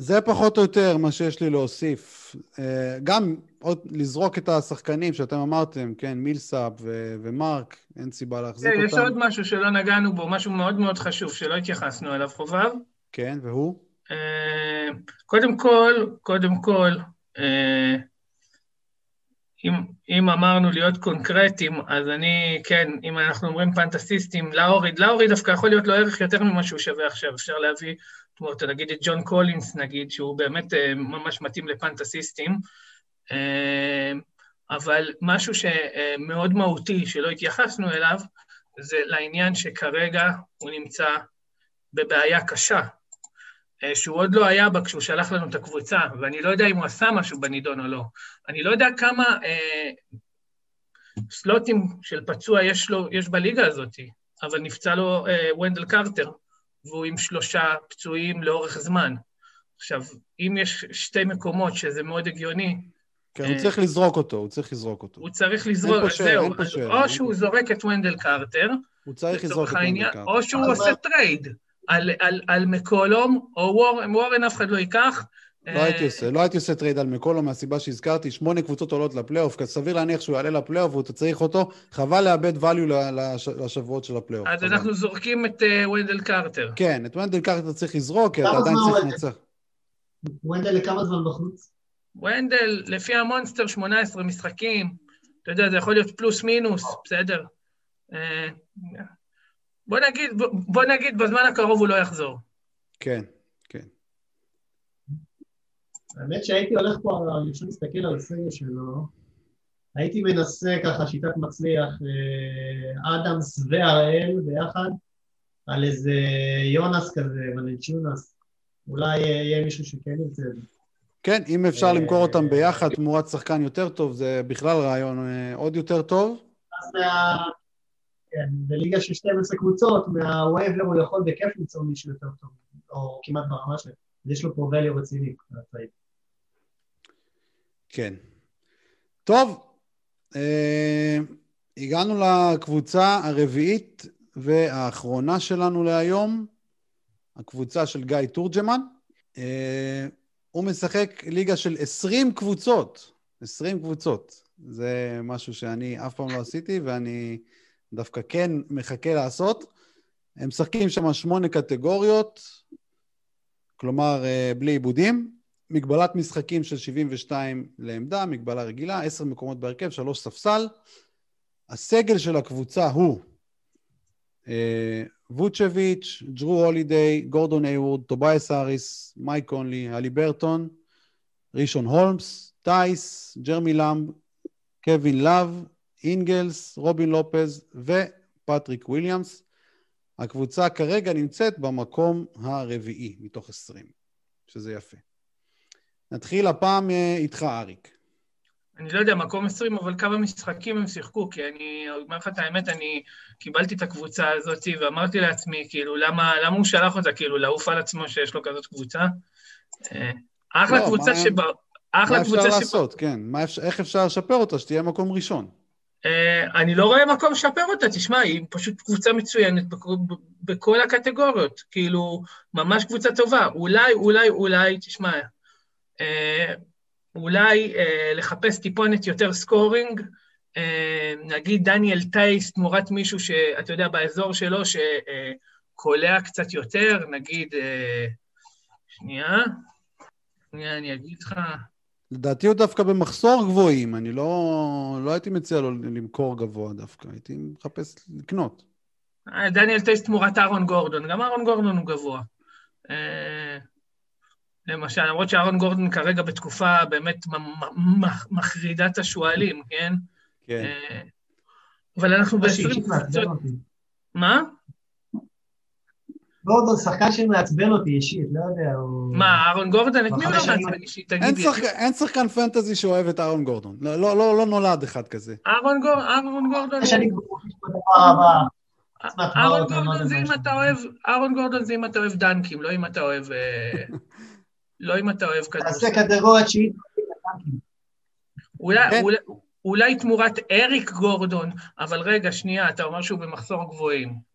זה פחות או יותר מה שיש לי להוסיף. אה, גם עוד לזרוק את השחקנים שאתם אמרתם, כן, מילסאפ ו- ומרק, אין סיבה להחזיק כן, אותם. יש עוד משהו שלא נגענו בו, משהו מאוד מאוד חשוב שלא התייחסנו אליו, חובב. כן, והוא? אה, קודם כל, קודם כל, אה, אם, אם אמרנו להיות קונקרטיים, אז אני, כן, אם אנחנו אומרים פנטסיסטים, להוריד, להוריד דווקא יכול להיות לו ערך יותר ממה שהוא שווה עכשיו, אפשר להביא אומרת, נגיד את ג'ון קולינס, נגיד, שהוא באמת uh, ממש מתאים לפנטסיסטים, uh, אבל משהו שמאוד מהותי שלא התייחסנו אליו, זה לעניין שכרגע הוא נמצא בבעיה קשה, אה, שהוא עוד לא היה בה כשהוא שלח לנו את הקבוצה, ואני לא יודע אם הוא עשה משהו בנידון או לא. אני לא יודע כמה אה, סלוטים של פצוע יש, לו, יש בליגה הזאת, אבל נפצע לו אה, ונדל קרטר, והוא עם שלושה פצועים לאורך זמן. עכשיו, אם יש שתי מקומות שזה מאוד הגיוני... כן, הוא צריך לזרוק אותו, הוא צריך לזרוק אותו. הוא צריך לזרוק, אז זהו. או שהוא זורק את ונדל קרטר, הוא צריך לזרוק את ונדל קרטר. או שהוא עושה trade על, על, על מקולום, או וורן, וורן אף אחד לא ייקח. לא הייתי עושה, לא הייתי עושה trade על מקולום מהסיבה שהזכרתי, שמונה קבוצות עולות לפלייאוף, סביר להניח שהוא יעלה לפלייאוף ואתה צריך אותו, חבל לאבד value לשבועות של הפלייאוף. אז אנחנו זורקים את ונדל קרטר. כן, את ונדל קרטר צריך לזרוק, כי אתה עדיין צריך לנצח. ונדל לכמה זמן בחוץ? ונדל, לפי המונסטר, 18 משחקים. אתה יודע, זה יכול להיות פלוס מינוס, בסדר. אה, בוא נגיד, בוא נגיד, בזמן הקרוב הוא לא יחזור. כן, כן. האמת שהייתי הולך פה, אני חושב להסתכל על הסגל שלו, הייתי מנסה ככה שיטת מצליח, אה, אדמס והראל ביחד, על איזה יונס כזה, ולנצ'ונס. אולי יהיה מישהו שכן ירצה את זה. כן, אם אפשר למכור אותם ביחד תמורת שחקן יותר טוב, זה בכלל רעיון אה, עוד יותר טוב. אז. כן, בליגה של 12 קבוצות, מהווייבר הוא יכול בכיף למצוא מישהו יותר טוב, או כמעט ברמה שלו. יש לו פה value רציני. כן. טוב, אה, הגענו לקבוצה הרביעית והאחרונה שלנו להיום. הקבוצה של גיא תורג'מן. אה, הוא משחק ליגה של 20 קבוצות. 20 קבוצות. זה משהו שאני אף פעם לא עשיתי, ואני דווקא כן מחכה לעשות. הם משחקים שם שמונה קטגוריות, כלומר, אה, בלי עיבודים. מגבלת משחקים של 72 לעמדה, מגבלה רגילה, 10 מקומות בהרכב, 3 ספסל. הסגל של הקבוצה הוא אה, ווצ'ביץ', ג'רו הולידיי, גורדון הייוורד, טובייס האריס, מייק קונלי, הליברטון, ראשון הולמס, טייס, ג'רמי למב, קווין לאב, אינגלס, רובין לופז ופטריק וויליאמס. הקבוצה כרגע נמצאת במקום הרביעי מתוך עשרים, שזה יפה. נתחיל הפעם אה, איתך, אריק. אני לא יודע, מקום 20, אבל כמה משחקים הם שיחקו, כי אני אומר לך את האמת, אני קיבלתי את הקבוצה הזאת ואמרתי לעצמי, כאילו, למה, למה הוא שלח אותה, כאילו, לעוף על עצמו שיש לו כזאת קבוצה? אה, אחלה לא, קבוצה שבה... אחלה מה אפשר לעשות. כן. מה אפשר, איך אפשר לשפר אותה, שתהיה מקום ראשון? Uh, אני לא רואה מקום לשפר אותה, תשמע, היא פשוט קבוצה מצוינת בכל, הקטגוריות, כאילו, ממש קבוצה טובה. אולי, אולי, אולי, תשמע, uh, אולי אה, לחפש טיפונת יותר scoring, אה, נגיד דניאל טייס תמורת מישהו שאתה יודע, באזור שלו, שקולע אה, קצת יותר, נגיד, אה, שנייה, שנייה, אני אגיד לך. לדעתי הוא דווקא במחסור גבוהים, אני לא, לא הייתי מציע לו למכור גבוה דווקא, הייתי מחפש לקנות. אה, דניאל טייס תמורת אהרון גורדון, גם אהרון גורדון הוא גבוה. אה, למשל, למרות שאהרון גורדון כרגע בתקופה באמת מחרידת השועלים, כן? כן. אה, אבל אנחנו ב-20 קבוצות... מה? גורדון שחקן שמעצבן אותי אישית, לא יודע, הוא... מה, אהרון גורדון? את מי הוא לא מעצבן אישית? תגידי. אין שחקן פנטזי שאוהב את אהרון גורדון. לא, לא, לא, לא נולד אחד כזה. אהרון גורדון... אהרון גורדון זה אם אתה אוהב, אהרון גורדון זה אם אתה אוהב דנקים, לא אם אתה אוהב... אה, לא אם אתה אוהב כדורסל. תעשה קטגוריה תשיעית. כן. אולי תמורת אריק גורדון, אבל רגע, שנייה, אתה אומר שהוא במחסור גבוהים.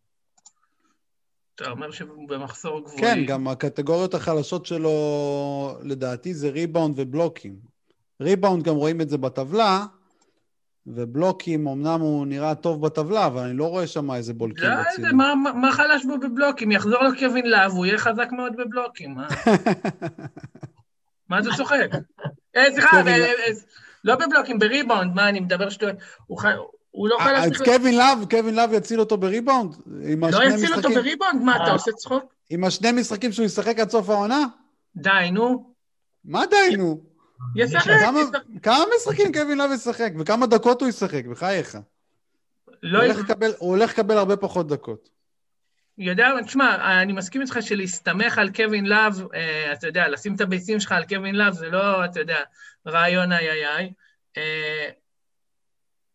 אתה אומר שהוא במחסור גבוהים. כן, גם הקטגוריות החלשות שלו, לדעתי, זה ריבאונד ובלוקים. ריבאונד, גם רואים את זה בטבלה, ובלוקים, אמנם הוא נראה טוב בטבלה, אבל אני לא רואה שם איזה בלוקים לא יודע, מה, מה חלש בו בבלוקים? יחזור לו קווין לאב, הוא יהיה חזק מאוד בבלוקים. מה אתה צוחק? אה, סליחה, אה, אה, לא בבלוקים, בריבאונד, מה, אני מדבר שטויות. הוא לא חלש... אז קווין להב, קווין להב יציל אותו בריבאונד? לא יציל אותו בריבאונד? מה, אתה עושה צחוק? עם השני משחקים שהוא ישחק עד סוף העונה? די, נו. מה די, נו? ישחק. כמה- ישחק. כמה משחקים קווין לאב ישחק? וכמה דקות הוא ישחק? בחייך. לא הוא הולך לקבל- הוא הולך לקבל הרבה פחות דקות. יודע, תשמע, אני מסכים איתך שלהסתמך על קווין לאב, אה, אתה יודע, לשים את הביצים שלך על קווין לאב, זה לא, אתה יודע, רעיון איי איי איי.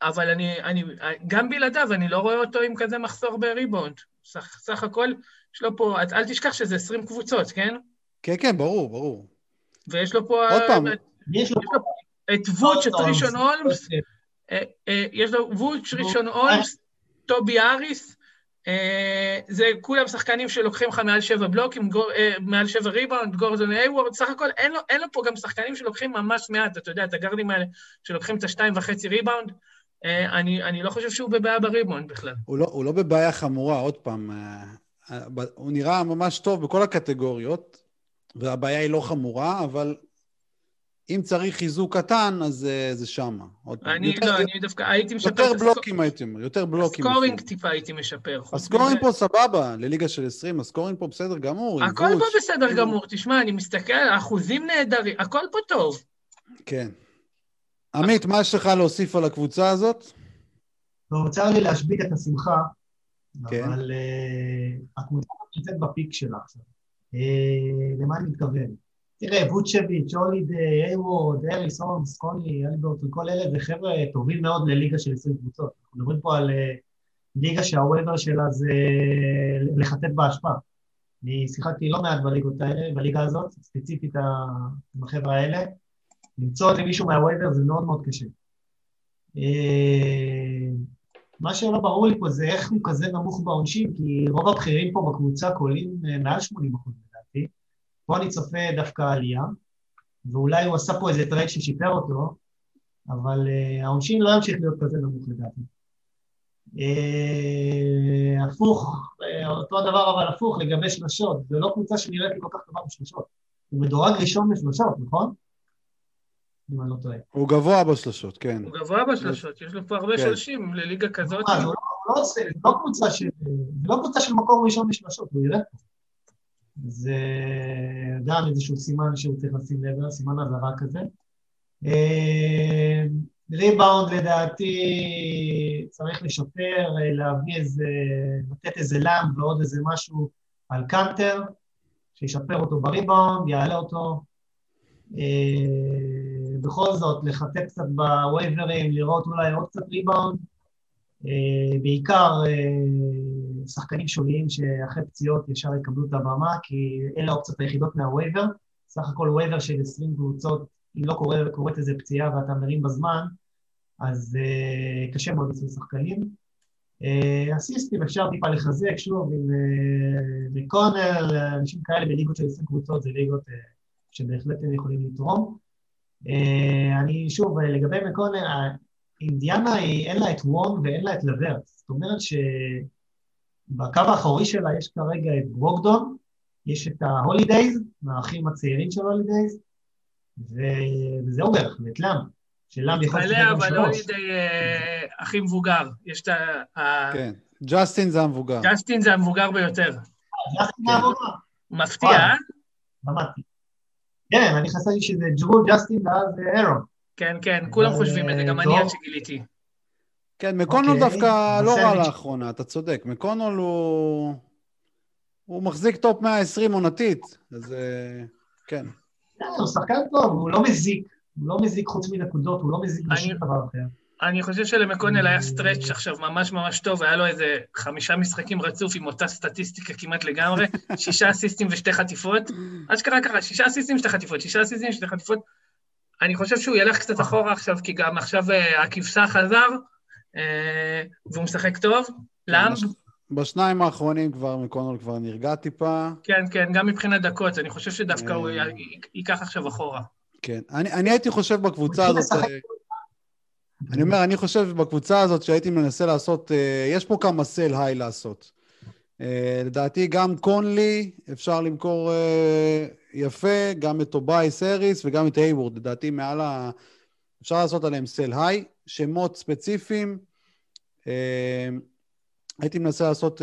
אבל אני, אני, גם בלעדיו, אני לא רואה אותו עם כזה מחסור בריבאונד. סך, סך הכל, יש לו פה, אל תשכח שזה 20 קבוצות, כן? כן, כן, ברור, ברור. ויש לו פה... עוד פעם, יש לו יש לו את ווצ', את ראשון הולמס. אה, אה, יש לו ווצ', ראשון הולמס, טובייס האריס, אה, זה כולם שחקנים שלוקחים לך מעל שבע בלוקים, גור- מעל שבע ריבאונד, גורדון הייוורד, סך הכל אין לו, אין לו פה גם שחקנים שלוקחים ממש מעט, אתה יודע, את הגארדים האלה שלוקחים את השתיים וחצי ריבאונד, אני, אני לא חושב שהוא בבעיה בריבאונד בכלל. הוא לא, הוא לא בבעיה חמורה, עוד פעם. אה, אה, הוא נראה ממש טוב בכל הקטגוריות, והבעיה היא לא חמורה, אבל אם צריך חיזוק קטן, אז אה, זה שמה. אני, יותר, לא, אני דווקא הייתי משפר יותר בלוקים הייתי אומר, יותר בלוקים. הסקורינג אפילו. טיפה הייתי משפר. הסקורינג פה סבבה, לליגה של 20, הסקורינג פה בסדר גמור. הכל פה. בסדר גמור, תשמע, אני מסתכל, האחוזים נהדרים, הכל פה טוב. כן. עמית, מה יש לך להוסיף על הקבוצה הזאת? לא, צר לי להשבית את השמחה, כן. אבל uh, הקבוצה נמצאת בפיק שלה עכשיו. Uh, למה אני מתכוון? תראה, ווצ'ביץ', הולידי, איי-וורד, אריס, הולמס, קוני, אליברטון, כל אלה זה חבר'ה טובים מאוד לליגה של 20 קבוצות. אנחנו מדברים פה על uh, ליגה שהוויבר שלה זה לחטט באשפה. אני שיחקתי לא מעט בליגות האלה, בליגה הזאת, ספציפית עם החבר'ה האלה. למצוא איזה מישהו מה waiver זה מאוד מאוד קשה. אה, מה שלא ברור לי פה זה איך הוא כזה נמוך בעונשין, כי רוב הבכירים פה בקבוצה קולעים אה, מעל 80 אחוז לדעתי. פה אני צופה דווקא עלייה, ואולי הוא עשה פה איזה trade ששיפר אותו, אבל uh, העונשין לא ימשיך להיות כזה נמוך לדעתי. הפוך, אותו הדבר אבל הפוך לגבי שלשות, זו לא קבוצה שנראית לי כל כך טובה בשלשות. הוא מדורג ראשון בשלשות, נכון? אם אני לא טועה. הוא גבוה בשלשות, כן. הוא גבוה בשלשות, יש לו פה הרבה כן. שלושים לליגה כזאת. אה, זה לא- לא עושה, זה לא קבוצה של, זה לא קבוצה של מקום ראשון בשלשות, הוא יראה פה. זה גם איזשהו סימן שהוא צריך לשים לב, סימן אזהרה כזה. אה, ריבאונד לדעתי צריך לשפר, אה, להביא איזה, לתת איזה לאמפ ועוד איזה משהו על קאנטר, שישפר אותו בריבאונד, יעלה אותו. אה, בכל זאת, לחטט קצת ב waiver ים, לראות אולי עוד קצת ריבאונד. אה, בעיקר אה, שחקנים שוליים שאחרי פציעות ישר יקבלו את הבמה, כי אלה האופציות היחידות מה waiver. סך הכל waiver של 20 קבוצות, אם לא קורה, קורית איזה פציעה ואתה מרים בזמן, אז אה, קשה מאוד לשים שחקנים. אה, אסיסטים אפשר טיפה לחזק, שוב, עם מקונר, אנשים כאלה בליגות של 20 קבוצות, זה ליגות שבהחלט הם יכולים לתרום. אה, אני, שוב, אה, לגבי מקונר, אה, אינדיאנה היא, אין לה את וון ואין לה את לברט. זאת אומרת שבקו האחורי שלה יש כרגע את ברוקדון, יש את ההולידייז, מהאחים הצעירים של הולידייז, ו- וזהו בערך, ואת לאם, שלאם יכול אבל שלוש. הולידי אה, הכי מבוגר. יש את ה... כן. ג'סטין זה המבוגר. ג'סטין זה המבוגר ביותר. זה הכי מהעבודה, מפתיע. אה? למדתי. כן, אני חשבתי שזה ג'רו, ג'סטין ואז אירון. כן, כן, כולם אבל, חושבים את זה, גם אה, אני. עד שגיליתי. כן, מקונול אוקיי, דווקא לא רע. לאחרונה, אתה צודק. מקונול הוא... הוא מחזיק טופ 120 עונתית, אז אה, כן. כן, הוא שחקן טוב, הוא לא מזיק, הוא לא מזיק חוץ מנקודות, הוא לא מזיק בשום דבר אחר. אני חושב שלמקונל היה סטרץ' עכשיו ממש ממש טוב, היה לו איזה חמישה משחקים רצוף עם אותה סטטיסטיקה כמעט לגמרי, שישה אסיסטים ושתי חטיפות. אשכרה ככה, שישה אסיסטים ושתי חטיפות, שישה אסיסטים ושתי חטיפות. אני חושב שהוא ילך קצת אחורה עכשיו, כי גם עכשיו אה, הכבשה חזר, אה, והוא משחק טוב. למה? בש- בשניים האחרונים כבר מקונול כבר נרגע טיפה. כן, כן, גם מבחינת דקות, אני חושב שדווקא הוא אה. י- ייקח עכשיו אחורה. כן. אני, אני הייתי חושב בקבוצה הוא הזאת... משחק- אה, אני אומר, אני חושב בקבוצה הזאת שהייתי מנסה לעשות, אה, יש פה כמה sell high לעשות. אה, לדעתי גם קונלי אפשר למכור אה, יפה, גם את טובייס האריס וגם את הייוורד. לדעתי מעל ה... אפשר לעשות עליהם sell high, שמות ספציפיים. הייתי מנסה לעשות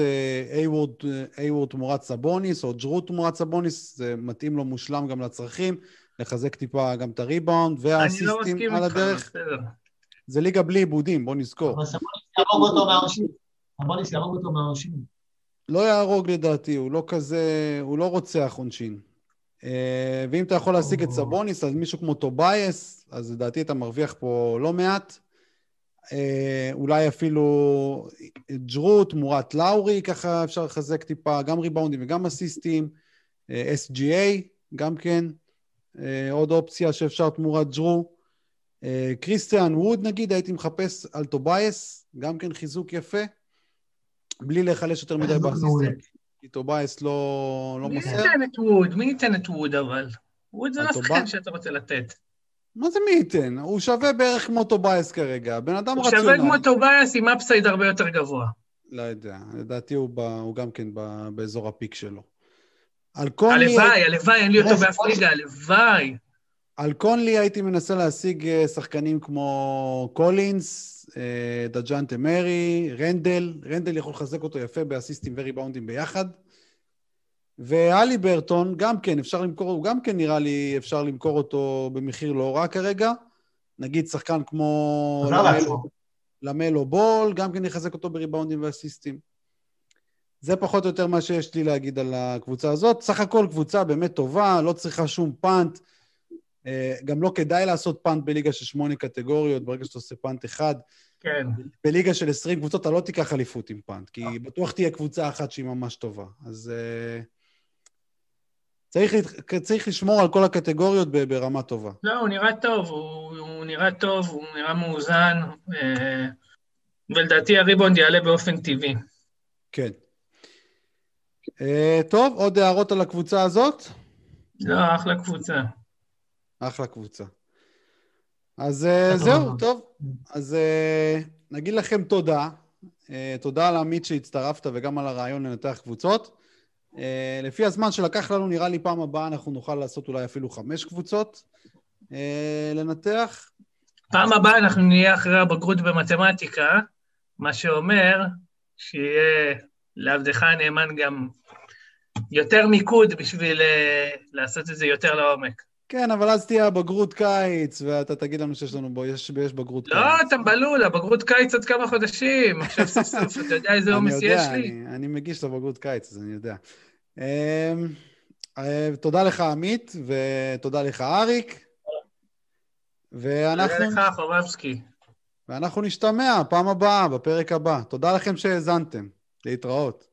הייוורד, תמורת סבוניס, או ג'רו תמורת סבוניס, זה מתאים לו מושלם גם לצרכים. לחזק טיפה גם את הריבאונד אני לא והאסיסטים מסכים על איתך, הדרך. בסדר. זה ליגה בלי איבודים, בוא נזכור. אבל סבוניס יהרוג אותו מהראשים. סבוניס יהרוג אותו מהראשים. לא יהרוג לדעתי, הוא לא כזה, הוא לא רוצח עונשין. אה, ואם אתה יכול להשיג את. סבוניס, אז מישהו כמו טוביאס, אז לדעתי אתה מרוויח פה לא מעט. אה, אולי אפילו ג'רו תמורת לאורי, ככה אפשר לחזק טיפה, גם ריבאונדים וגם אסיסטים. אה, SGA, גם כן, עוד אופציה שאפשר תמורת ג'רו. קריסטיאן ווד נגיד, הייתי מחפש על טוביאס, גם כן חיזוק יפה, בלי להיחלש יותר מדי. באסיסטים, כי טוביאס לא, לא מי מוסר. ייתן את ווד? מי ייתן את ווד אבל? ווד זה לא? שחקן שאתה רוצה לתת. מה זה מי ייתן? הוא שווה בערך כמו טוביאס כרגע, בן אדם הוא רציונלי. שווה כמו טוביאס עם upside הרבה יותר גבוה. לא יודע, לדעתי הוא, ב, הוא גם כן ב, באזור ה peak שלו. הלוואי, הלוואי, אין לי אותו באף ליגה, הלוואי. על קונלי הייתי מנסה להשיג אה, שחקנים כמו קולינס, אה, דג'ונטה מארי, רנדל, רנדל יכול לחזק אותו יפה באסיסטים וריבאונדים ביחד. וויל ברטון, גם כן, אפשר למכור, הוא גם כן נראה לי, אפשר למכור אותו במחיר לא רע כרגע. נגיד שחקן כמו. למלו בול, גם כן יחזק אותו בריבאונדים ואסיסטים. זה פחות או יותר מה שיש לי להגיד על הקבוצה הזאת. סך הכל קבוצה באמת טובה, לא צריכה שום פאנט. אה, גם לא כדאי לעשות פאנט בליגה של שמונה קטגוריות, ברגע שאתה עושה פאנט אחד. כן. בליגה של 20 קבוצות אתה לא תיקח אליפות עם פאנט, כי בטוח תהיה קבוצה אחת שהיא ממש טובה. אז uh, צריך, צריך לשמור על כל הקטגוריות ברמה טובה. לא, הוא נראה טוב, הוא, הוא נראה טוב, הוא נראה מאוזן, אה, ולדעתי הריבונד יעלה באופן טבעי. כן. Uh, טוב, עוד הערות על הקבוצה הזאת? לא, אחלה קבוצה. אחלה קבוצה. אז uh, טוב זהו, מאוד. טוב. אז נגיד לכם תודה. תודה לעמית שהצטרפת וגם על הרעיון לנתח קבוצות. לפי הזמן שלקח לנו, נראה לי פעם הבאה אנחנו נוכל לעשות אולי אפילו חמש קבוצות לנתח. פעם הבאה אנחנו נהיה אחרי הבגרות במתמטיקה, מה שאומר שיהיה לעבדך הנאמן גם יותר מיקוד בשביל אה, לעשות את זה יותר לעומק. כן, אבל אז תהיה הבגרות קיץ, ואתה תגיד לנו שיש לנו בו, יש, יש בגרות לא, קיץ. טמבלול, הבגרות קיץ עוד כמה חודשים, עכשיו סוף סוף אתה יודע איזה עומס יש לי? אני, אני מגיש לבגרות קיץ, אז אני יודע. אמ, אה, תודה לך, עמית, ותודה לך, אריק. ואנחנו, תודה לך, חובבסקי. ואנחנו נשתמע פעם הבאה, בפרק הבא. תודה לכם שהאזנתם. להתראות.